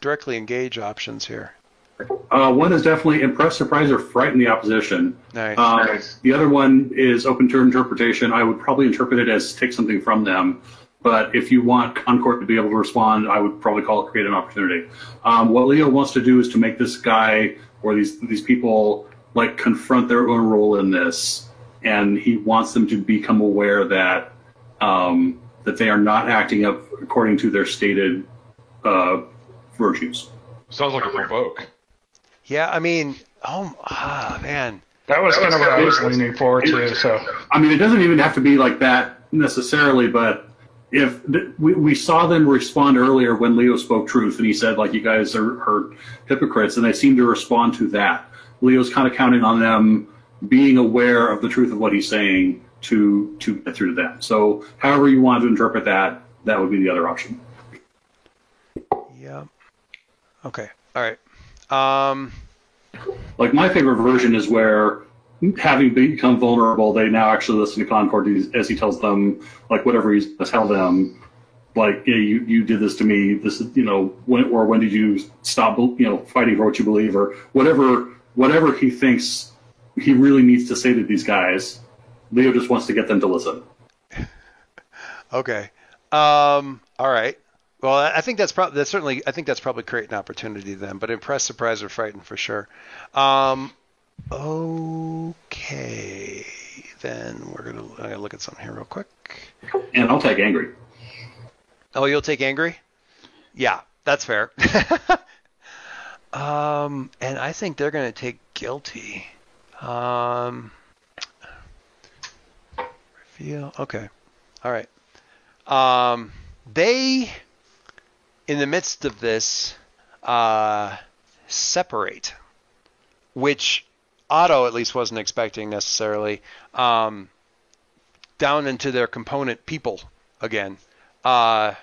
directly engage options here? Uh, one is definitely impress, surprise, or frighten the opposition. Nice. Um, The other one is open to interpretation. I would probably interpret it as take something from them. But if you want Concord to be able to respond, I would probably call it create an opportunity. Um, what Leo wants to do is to make this guy or these these people like confront their own role in this, and he wants them to become aware that um, that they are not acting up according to their stated uh, virtues. Sounds like a provoke. Yeah, I mean, oh ah, man. That was kind of what I was leaning forward to. So I mean, it doesn't even have to be like that necessarily, but if th- we, we saw them respond earlier when Leo spoke truth and he said, like, you guys are, are hypocrites, and they seem to respond to that. Leo's kind of counting on them being aware of the truth of what he's saying to to get through to them. So, however you want to interpret that, that would be the other option. Yeah. Okay. All right. Um. Like my favorite version is where having become vulnerable, they now actually listen to Concord as- he tells them like whatever he's to tell them. Like yeah, you you did this to me. This is you know when or when did you stop you know fighting for what you believe or whatever whatever he thinks he really needs to say to these guys. Leo just wants to get them to listen. Okay. Um, all right. Well, I think that's probably that's certainly I think that's probably creating opportunity then. But impress, surprise, or frighten for sure. Um, okay. Then we're gonna, gonna look at something here real quick. And I'll take angry. Oh, you'll take angry? Yeah, that's fair. um, and I think they're gonna take guilty. Um, reveal. Okay. All right. Um, they, in the midst of this, uh, separate, which Otto at least wasn't expecting necessarily, um, down into their component people again, uh,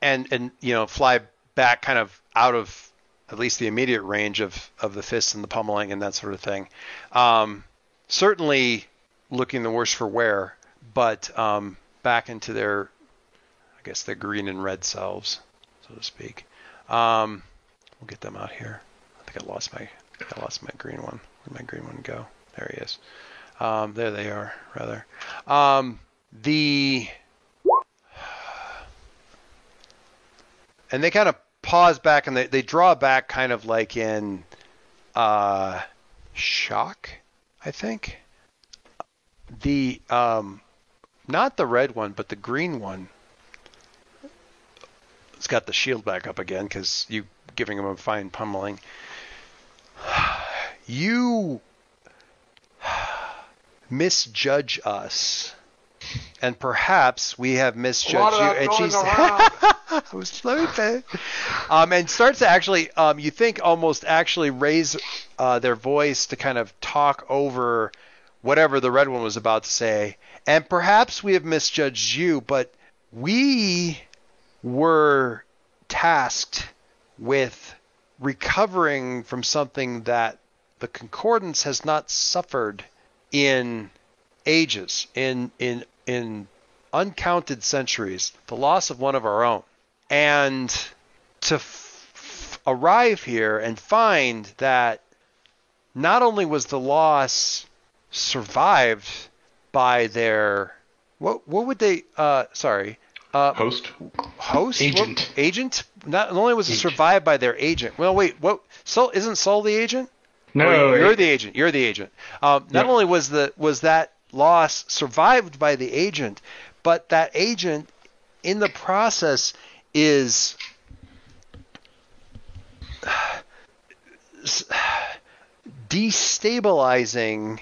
and and you know fly back kind of out of at least the immediate range of of the fists and the pummeling and that sort of thing. Um, certainly looking the worse for wear, but um, back into their, I guess their green and red selves, so to speak. Um, we'll get them out here. I think I lost my, I I lost my green one. Where'd my green one go? There he is. Um, there they are, rather. Um, the, and they kind of pause back and they, they draw back kind of like in uh, shock, I think. The um, not the red one, but the green one. It's got the shield back up again because you giving him a fine pummeling. You misjudge us, and perhaps we have misjudged you. And she's I was sleeping. Um, and starts to actually, um, you think almost actually raise uh, their voice to kind of talk over whatever the red one was about to say. And perhaps we have misjudged you, but we were tasked with recovering from something that the concordance has not suffered in ages, in in in uncounted centuries, the loss of one of our own. And to f- f- arrive here and find that not only was the loss survived by their what what would they uh sorry uh Host. host Agent. What- agent not only was it survived by their agent well wait what Sol isn't Sol the agent No, you're the agent you're the agent um, not Yeah. only was the was that loss survived by the agent but that agent in the process is destabilizing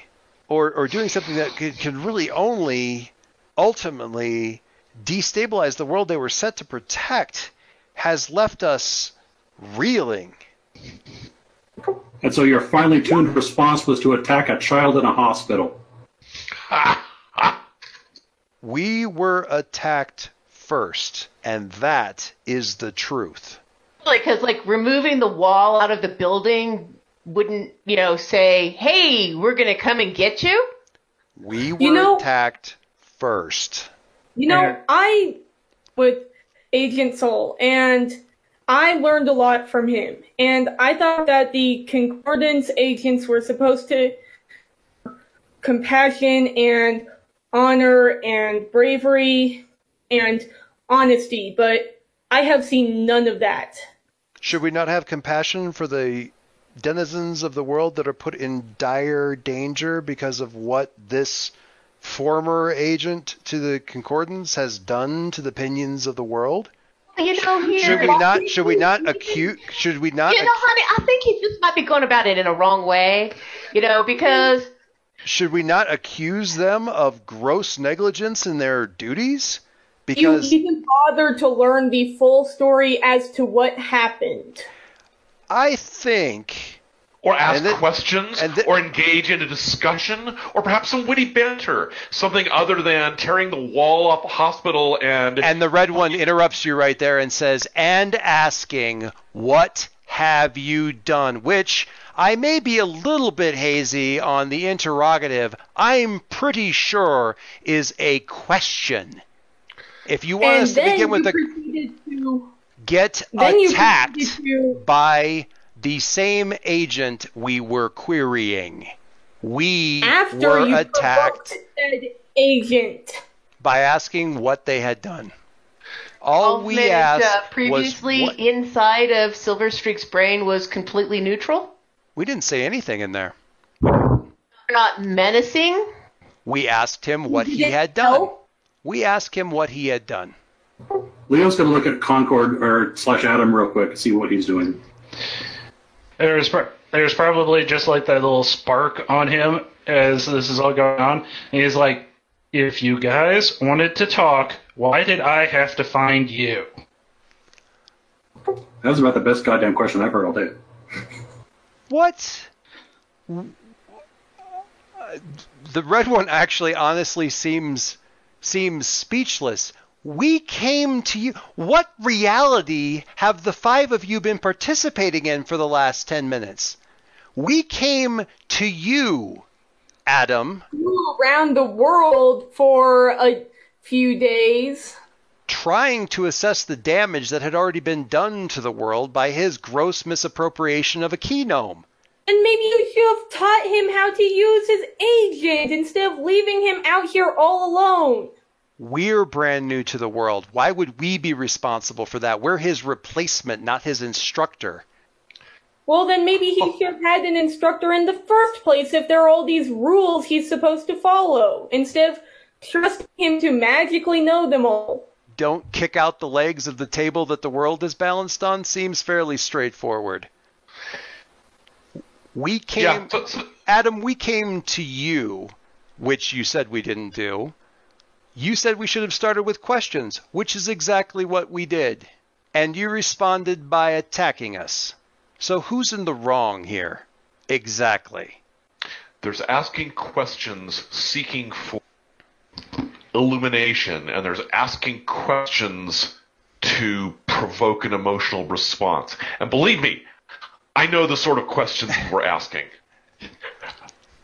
or, or doing something that could, could really only ultimately destabilize the world they were set to protect has left us reeling. And so your finely tuned response was to attack a child in a hospital. We were attacked first, and that is the truth. Like, because like removing the wall out of the building wouldn't, you know, say, "Hey, we're gonna come and get you." We were You know- attacked first. You know, I with Agent Sol, and I learned a lot from him. And I thought that the Concordance agents were supposed to compassion and honor and bravery and honesty, but I have seen none of that. Should we not have compassion for the denizens of the world that are put in dire danger because of what this former agent to the Concordance has done to the opinions of the world? You know, here. Should we not? Should we not acute? Should we not? You know, honey, I think he just might be going about it in a wrong way. You know, because Should we not accuse them of gross negligence in their duties? You Because even bother to learn the full story as to what happened. I think Or ask And then- questions, and then- or engage in a discussion, or perhaps some witty banter. Something other than tearing the wall off a hospital and. and the red one interrupts you right there and says, and asking what have you done? Which I may be a little bit hazy on the interrogative. I'm pretty sure is a question. If you want and us to begin with you the to get attacked to by the same agent we were querying. We after were you attacked said agent. by asking what they had done. All we Involvement, asked uh, previously was what, inside of Silverstreak's brain was completely neutral. we didn't say anything in there. We're Not menacing. We asked him what he didn't had done. know? We asked him what he had done. Leo's going to look at Concord or slash Adam real quick and see what he's doing. There's pro- there's probably just like that little spark on him as this is all going on. And he's like, if you guys wanted to talk, why did I have to find you? That was about the best goddamn question I've heard all day. What? The red one actually honestly seems seems speechless. We came to you. What reality have the five of you been participating in for the last 10 minutes? We came to you, Adam, around the world for a few days. trying to assess the damage that had already been done to the world by his gross misappropriation of a key gnome. And maybe you should have taught him how to use his agent instead of leaving him out here all alone. We're brand new to the world. Why would we be responsible for that? We're his replacement, not his instructor. Well, then maybe he oh. should have had an instructor in the first place if there are all these rules he's supposed to follow, instead of trusting him to magically know them all. Don't kick out the legs of the table that the world is balanced on seems fairly straightforward. We came, Yeah. So, so, Adam, we came to you, which you said we didn't do. You said we should have started with questions, which is exactly what we did. And you responded by attacking us. So who's in the wrong here? Exactly. there's asking questions seeking for illumination, and there's asking questions to provoke an emotional response. And believe me, I know the sort of questions we're asking.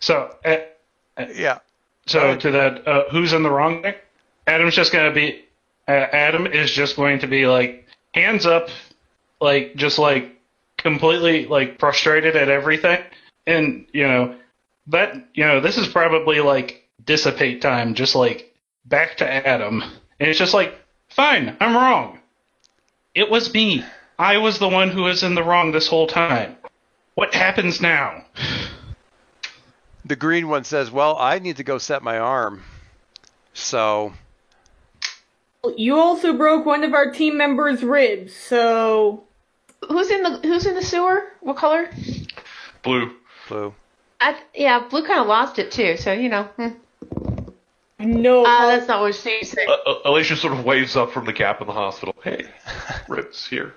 So, uh, Yeah. So to that, uh, who's in the wrong there? Adam's just gonna be. Uh, Adam is just going to be like hands up, like just like completely like frustrated at everything, and you know that you know this is probably like dissipate time, just like back to Adam, and it's just like fine, I'm wrong. It was me. I was the one who was in the wrong this whole time. What happens now? The green one says, Well, I need to go set my arm. So, You also broke one of our team members' ribs, so Who's in the Who's in the sewer? What color? Blue. blue. I, yeah, blue kind of lost it too. So you know, hmm. no. uh, that's not what she's saying. Uh, uh, Alicia sort of waves up from the gap in the hospital. Hey, ribs here.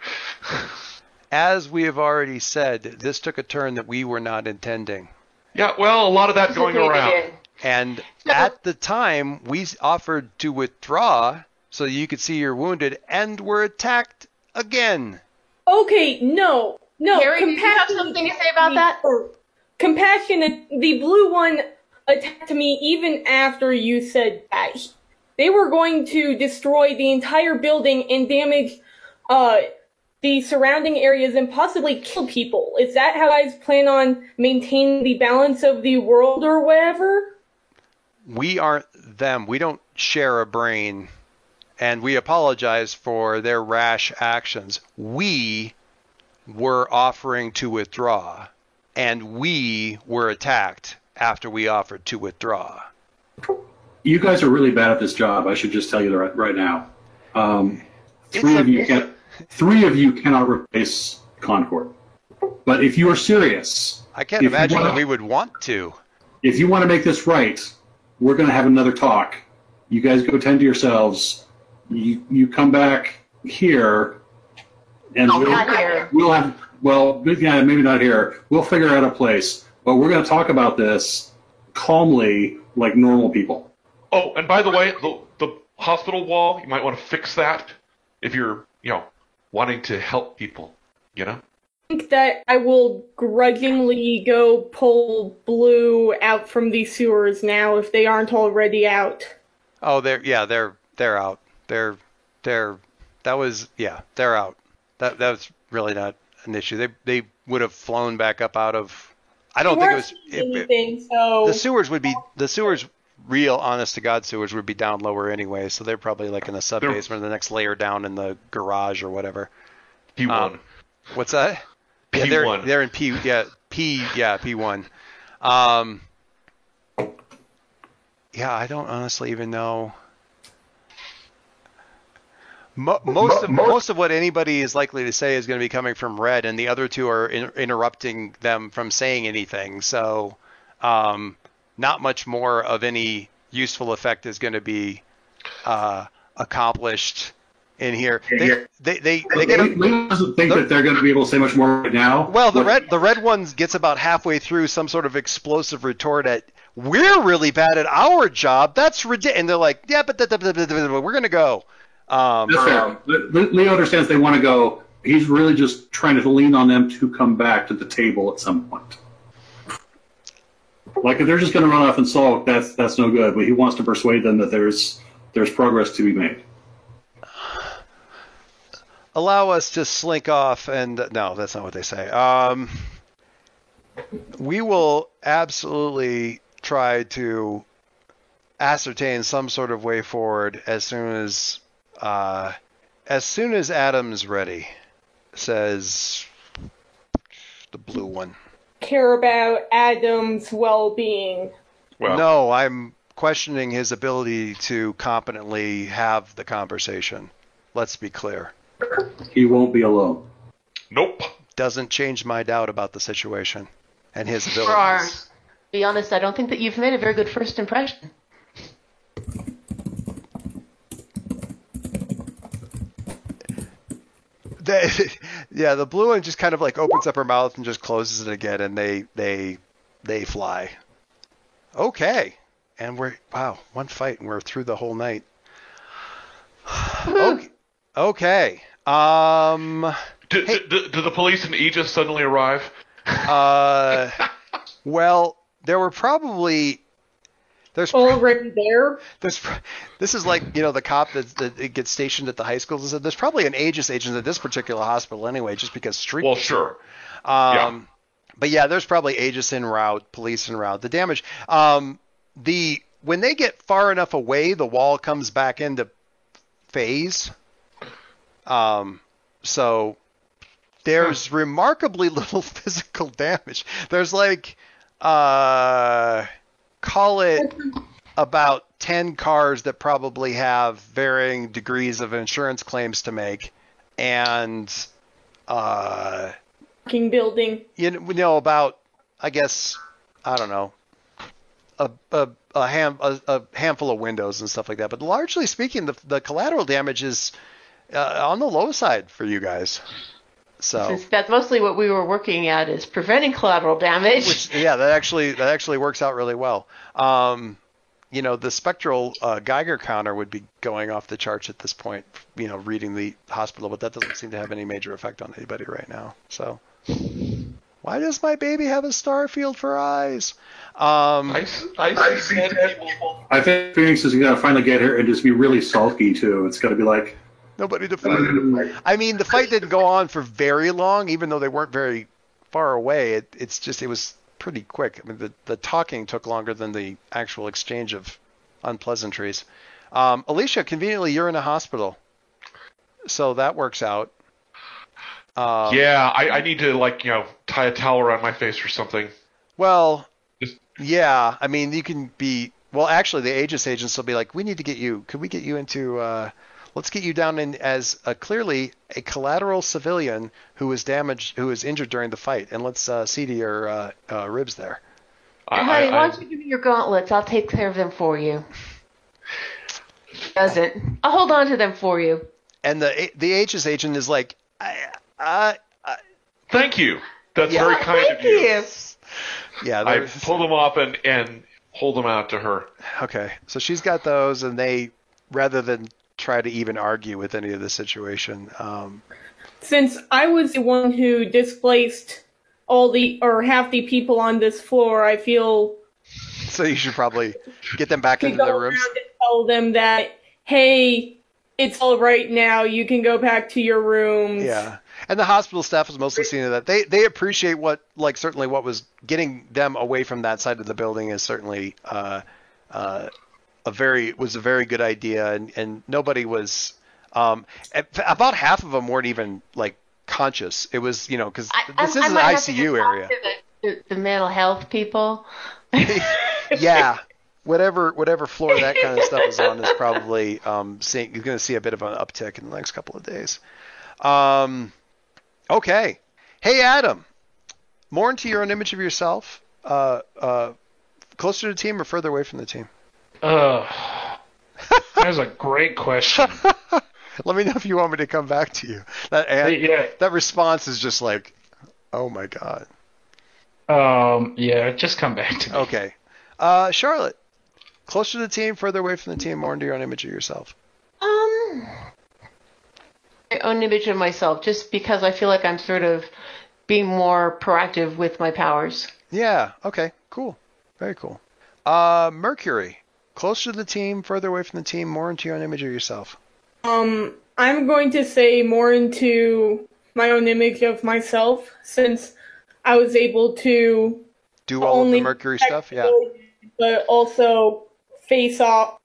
As we have already said, this took a turn that we were not intending. Yeah, well, a lot of that going around. And So- at the time, we offered to withdraw so you could see you're wounded, and were attacked again. Okay, no, no. Harry, did you have something to say about that? or- Compassion, the blue one attacked me even after you said that. They were going to destroy the entire building and damage uh, the surrounding areas and possibly kill people. Is that how guys plan on maintaining the balance of the world or whatever? We aren't them. We don't share a brain. And we apologize for their rash actions. We were offering to withdraw, and we were attacked after we offered to withdraw. You guys are really bad at this job. I should just tell you that right, right now. Um, three It's a- of you can Three of you cannot replace Concord. But if you are serious, I can't imagine wanna- that we would want to. if you want to make this right, we're going to have another talk. You guys go tend to yourselves. You you come back here, and we'll, here. we'll have well, yeah, maybe not here. We'll figure out a place, but we're going to talk about this calmly, like normal people. Oh, and by the way, the the hospital wall, you might want to fix that if you're, you know, wanting to help people. You know. I think that I will grudgingly go pull Blue out from these sewers now if they aren't already out. Oh, they're yeah, they're they're out. They're they're that was yeah, they're out. That that was really not an issue. They they would have flown back up out of. I don't think it was. They it- weren't it- anything, so the sewers would be the sewers. Real honest to God sewers would be down lower anyway, so they're probably like in the sub basement, the next layer down in the garage or whatever. P1. Um, What's that? Yeah, they're P1. they're in P yeah P yeah P one. Um, yeah, I don't honestly even know. Mo- most of most of what anybody is likely to say is going to be coming from Red, and the other two are in- interrupting them from saying anything. So, um, not much more of any useful effect is going to be uh, accomplished in here. They they they, they get a, Lee Lee doesn't think that they're going to be able to say much more right now. well, the What- red the red ones gets about halfway through some sort of explosive retort at we're really bad at our job. That's ridiculous. And they're like, yeah, but da- da- da- we're gonna go. Um, That's fair. Le- Leo understands they want to go. He's really just trying to lean on them to come back to the table at some point. Like if they're just going to run off and sulk, that's that's no good. But he wants to persuade them that there's there's progress to be made. allow us to slink off and no, that's not what they say. Um, we will absolutely try to ascertain some sort of way forward as soon as uh, as soon as Adam's ready. Says the blue one. Care about Adam's well-being. well, no, I'm questioning his ability to competently have the conversation. Let's be clear. He won't be alone. nope. Doesn't change my doubt about the situation and his For abilities. to be honest, I don't think that you've made a very good first impression. They, yeah, the blue one just kind of like opens up her mouth and just closes it again, and they they they fly. Okay, and we're wow, one fight and we're through the whole night. okay, okay. Um, Do, do, do, do the police and Aegis suddenly arrive? uh, well, there were probably there's Already there. There's, this is like you know the cop that, that gets stationed at the high schools. and said There's probably an Aegis agent at this particular hospital anyway, just because street. Well, sure. Um, But yeah, there's probably Aegis in route, police in route. The damage, um, the when they get far enough away, the wall comes back into phase. Um, so there's remarkably little physical damage. There's like, uh, call it about 10 cars that probably have varying degrees of insurance claims to make and uh Fucking building. you know, know about i guess i don't know a a, a, ham, a, a handful of windows and stuff like that but largely speaking the, the collateral damage is uh, on the low side for you guys so Since that's mostly what we were working at is preventing collateral damage. which yeah that actually that actually works out really well um you know the spectral uh, geiger counter would be going off the charts at this point you know reading the hospital but that doesn't seem to have any major effect on anybody right now so why does my baby have a star field for eyes um I, s- I see dead people. I think Phoenix is going to finally get here and just be really sulky too. It's going to be like, nobody to fight i mean the fight didn't go on for very long even though they weren't very far away. It, it's just it was pretty quick. I mean the, the talking took longer than the actual exchange of unpleasantries. Um, alicia conveniently you're in a hospital. So that works out. Um, Yeah, I, I need to like you know tie a towel around my face or something. well Just- yeah i mean you can be well actually the aegis agents will be like we need to get you could we get you into uh, let's get you down in as a clearly a collateral civilian who was damaged who was injured during the fight and let's uh, see to your uh, uh, ribs there I, Honey, I, why don't you give me your gauntlets? I'll take care of them for you. Doesn't. I'll hold on to them for you. and the the aegis agent is like I, I, I, thank you. That's Yeah, very kind Thank of you. you. yeah I pull them up and and hold them out to her. Okay, so she's got those, and they rather than try to even argue with any of the situation, um, since I was the one who displaced all the or half the people on this floor, I feel So you should probably get them back to into their rooms. tell them that hey, it's all right now. You can go back to your rooms. Yeah. And the hospital staff was mostly seeing that they they appreciate what like certainly what was getting them away from that side of the building is certainly uh, uh, a very was a very good idea and and nobody was um, about half of them weren't even like conscious. It was you know because this I, is I an ICU area. the, the mental health people. yeah. Whatever whatever floor that kind of stuff is on is probably um, seeing you're going to see a bit of an uptick in the next couple of days. Um, okay. Hey Adam, more into your own image of yourself. Uh, uh, closer to the team or further away from the team? Uh, that's a great question. Let me know if you want me to come back to you. That an- yeah, that response is just like, oh my god. um, yeah, just come back to me. Okay. Uh, Charlotte, closer to the team, further away from the team, more into your own image of yourself. Um, my own image of myself, just because I feel like I'm sort of being more proactive with my powers. Yeah. Okay. Cool. Very cool. Uh, Mercury, closer to the team, further away from the team, more into your own image of yourself. Um, I'm going to say more into my own image of myself since I was able to Do all of the Mercury stuff. Yeah. but also face off,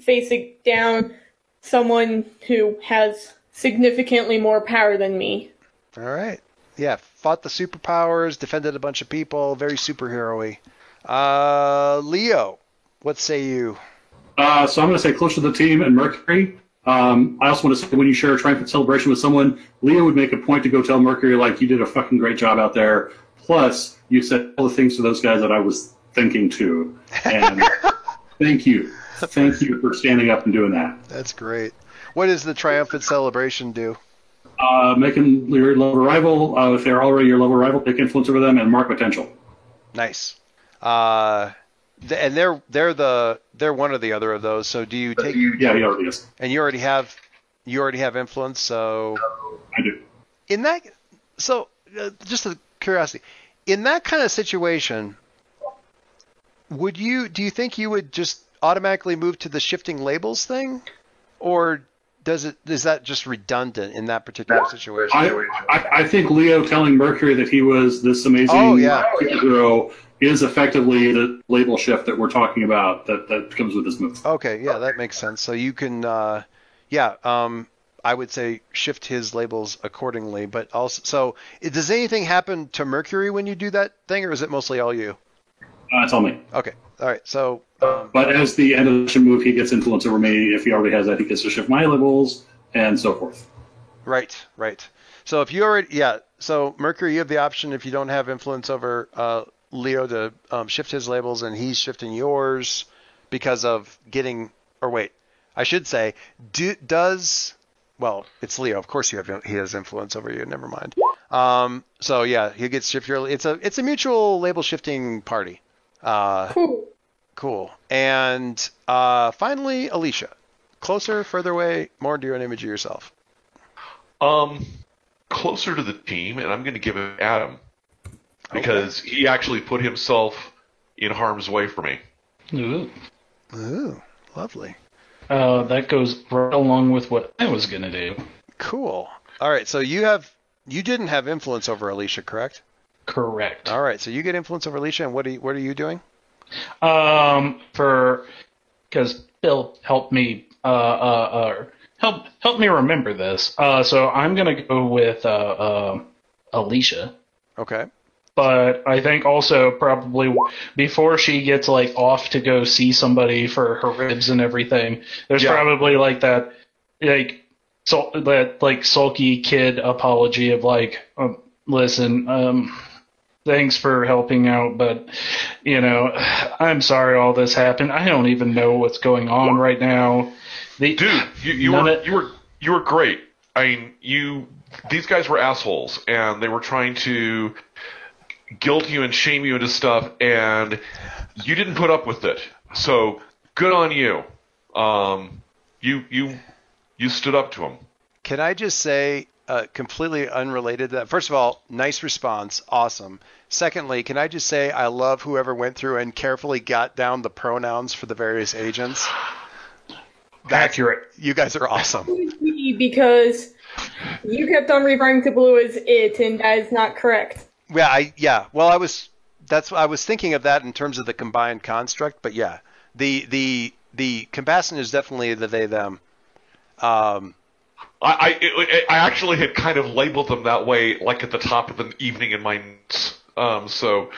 facing down someone who has significantly more power than me. All right. Yeah. Fought the superpowers, defended a bunch of people. Very superhero-y. Uh, Leo, what say you? Uh, so I'm going to say closer to the team and Mercury. Um, I also want to say when you share a triumphant celebration with someone, Leo would make a point to go tell Mercury like you did a fucking great job out there. Plus, you said all the things to those guys that I was thinking too. And thank you, thank you for standing up and doing that. That's great. What does the triumphant celebration do? Uh, making your level rival, uh, if they're already your level rival, take influence over them and mark potential. Nice. Uh, and they're they're the they're one or the other of those. So do you take Yeah, he already is. and you already have you already have influence. So I do. in that so uh, just a curiosity in that kind of situation would you do you think you would just automatically move to the shifting labels thing or does it is that just redundant in that particular situation I, I, I think Leo telling Mercury that he was this amazing Oh, yeah. hero is effectively the label shift that we're talking about that, that comes with this move. Okay, yeah, that makes sense. So you can, uh, yeah, um, I would say shift his labels accordingly. But also, so does anything happen to Mercury when you do that thing, or is it mostly all you? Uh, that's all me. Okay, all right. So, um, But as the end of the move, he gets influence over me. If he already has that, he gets to shift my labels and so forth. right, right. So if you already, yeah, so Mercury, you have the option if you don't have influence over uh, Leo to um, shift his labels, and he's shifting yours because of getting. Or wait, I should say, do, does well, it's Leo. Of course, you have he has influence over you. Never mind. Um, so yeah, he gets shift your. It's a it's a mutual label shifting party. Uh, Cool. cool. And uh, finally, Alicia, closer, further away, more into an image of yourself. Um, closer to the team, and I'm going to give it Adam because he actually put himself in harm's way for me. Ooh. Ooh, lovely. Uh, that goes right along with what I was gonna do. Cool. All right, so you have you didn't have influence over Alicia, correct? Correct. All right, so you get influence over Alicia, and what are you, what are you doing? Um, for because Bill helped me uh, uh, uh help help me remember this. Uh, so I'm gonna go with uh, uh Alicia. Okay. But I think also probably before she gets like off to go see somebody for her ribs and everything, there's Yeah. probably like that like so that like sulky kid apology of like, um, listen, um, thanks for helping out, but you know, I'm sorry all this happened. I don't even know what's going on right now. The, Dude, you, you were of- you were you were great. I mean, you these guys were assholes, and they were trying to guilt you and shame you into stuff, and you didn't put up with it. So good on you. Um, you you you stood up to him. Can I just say, uh, completely unrelated to that. First of all, nice response, awesome. Secondly, can I just say I love whoever went through and carefully got down the pronouns for the various agents. That's, Accurate. You guys are awesome. because you kept on referring to blue as it, and that is not correct. Yeah, I yeah. Well, I was that's I was thinking of that in terms of the combined construct, but yeah, the the the combatant is definitely the they them. Um, I, I I actually had kind of labeled them that way, like at the top of the evening in my notes. Um, so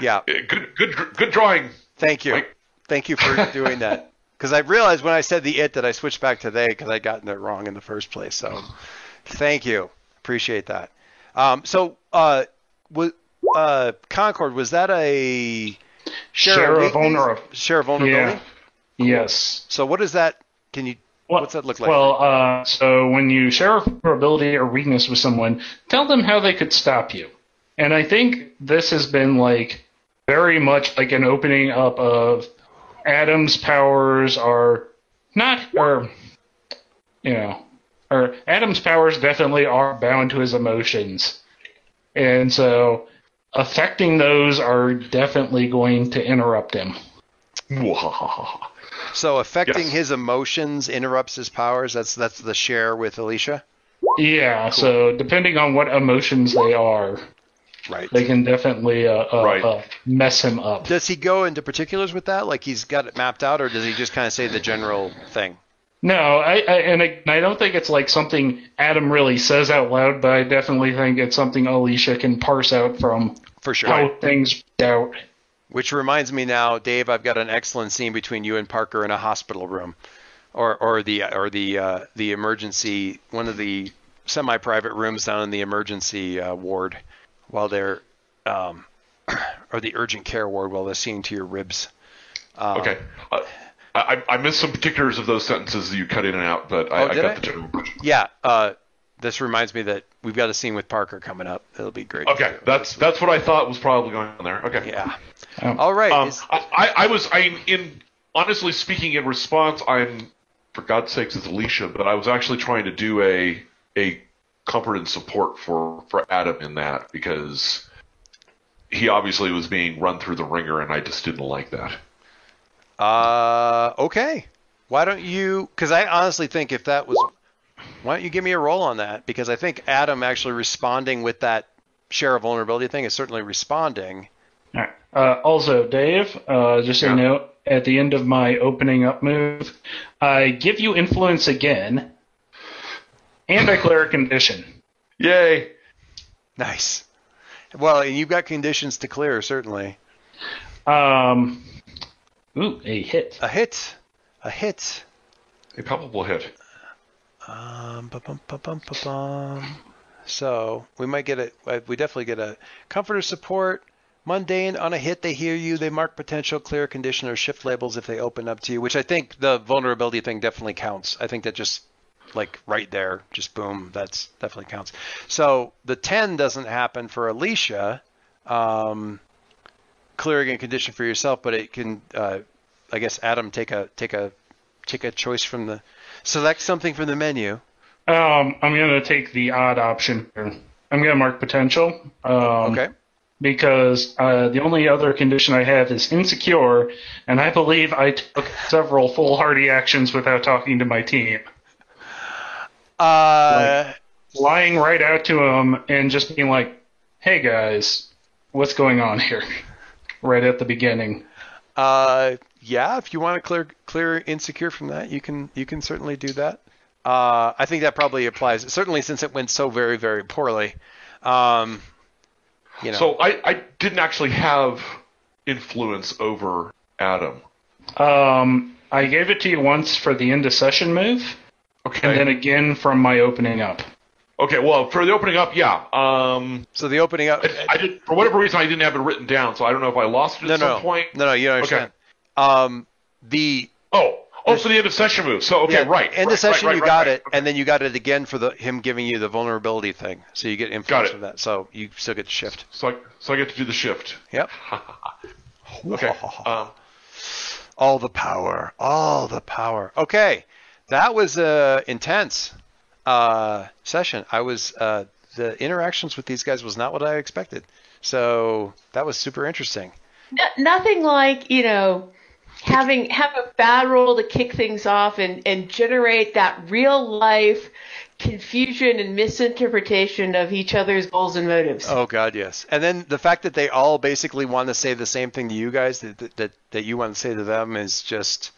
yeah, good good good drawing. thank you, Mike. thank you for doing that. Because I realized when I said the it that I switched back to they because I'd gotten it wrong in the first place. So thank you, appreciate that. Um, so uh, was uh, Concord was that a Share of vulner- share of vulnerability? Yeah. Yes. So what is that? Can you Well- what's that look like? Well, uh, so when you share a vulnerability or weakness with someone, tell them how they could stop you. And I think this has been like very much like an opening up of Adam's powers are not, or you know, or Adam's powers definitely are bound to his emotions, and so affecting those are definitely going to interrupt him. So affecting Yes. his emotions interrupts his powers. That's that's the share with Alicia. Yeah, so depending on what emotions they are, Right. they can definitely uh, uh, Right. uh, mess him up. Does he go into particulars with that? Like he's got it mapped out, or does he just kind of say the general thing? No, I, I and I, I don't think it's like something Adam really says out loud, but I definitely think it's something Alicia can parse out from For sure. how things out. Which reminds me now, Dave, I've got an excellent scene between you and Parker in a hospital room, or or the or the uh, the emergency one of the semi-private rooms down in the emergency uh, ward, while they're um, or the urgent care ward while they're seeing to your ribs. Um, Okay. I, I missed some particulars of those sentences that you cut in and out, but I, Oh, I did got I? the general picture. Yeah. Uh, this reminds me that we've got a scene with Parker coming up. It'll be great. Okay, that's that's what I thought was probably going on there. Okay. yeah. Um, All right. Um, is- I, I, I was I in honestly speaking in response, I'm for God's sakes it's Alicia, but I was actually trying to do a a comfort and support for for Adam in that because he obviously was being run through the wringer, and I just didn't like that. Uh, okay. Why don't you? Because I honestly think if that was, why don't you give me a roll on that? Because I think Adam actually responding with that share of vulnerability thing is certainly responding. All right. Uh, also, Dave, uh, just so Yeah. you know, at the end of my opening up move, I give you influence again, and I clear a condition. Yay! Nice. Well, and you've got conditions to clear certainly. Um, ooh, a hit. A hit, a hit. A palpable hit. Um, ba-bum, ba-bum, ba-bum. So we might get a, uh, we definitely get a comforter support. Mundane on a hit, they hear you, they mark potential, clear condition, or shift labels if they open up to you. Which I think the vulnerability thing definitely counts. I think that just like right there, just boom, that's definitely counts. So the ten doesn't happen for Alicia, um, clearing a condition for yourself, but it can, uh, I guess, Adam take a take a take a choice from the select something from the menu. Um, I'm gonna take the odd option. here. I'm gonna mark potential. Um, Okay. Because uh, the only other condition I have is insecure, and I believe I took several foolhardy actions without talking to my team. Uh, Lying right out to them and just being like, "Hey guys, what's going on here?" Right at the beginning. uh, yeah. If you want to clear clear insecure from that, you can you can certainly do that. Uh, I think that probably applies. Certainly, since it went so very very poorly. Um, you know. So I, I didn't actually have influence over Adam. Um, I gave it to you once for the end of session move, Okay. and then again from my opening up. Okay. Well, for the opening up, yeah. Um, so the opening up. I did for whatever reason I didn't have it written down, so I don't know if I lost it no, at no, some point. no, no. You don't understand. Um, the Oh, oh, for the end of session move. So okay, yeah, right. End right, of session, right, you right, got it, and then you got it again for the him giving you the vulnerability thing. So you get influence it. from that. So you still get to shift. So I, so I get to do the shift. Yep. Okay. Um, all the power, all the power. Okay, that was uh, intense. Uh, session. I was uh, the interactions with these guys was not what I expected. So that was super interesting. No, nothing like you know having have a bad roll to kick things off and and generate that real life confusion and misinterpretation of each other's goals and motives. Oh God, yes. And then the fact that they all basically want to say the same thing to you guys that that that you want to say to them is just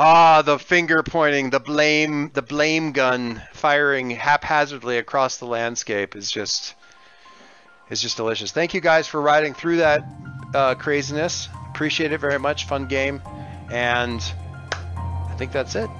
ah the finger pointing, the blame, the blame gun firing haphazardly across the landscape is just is just delicious. Thank you guys for riding through that uh, craziness. Appreciate it very much. Fun game, and I think that's it.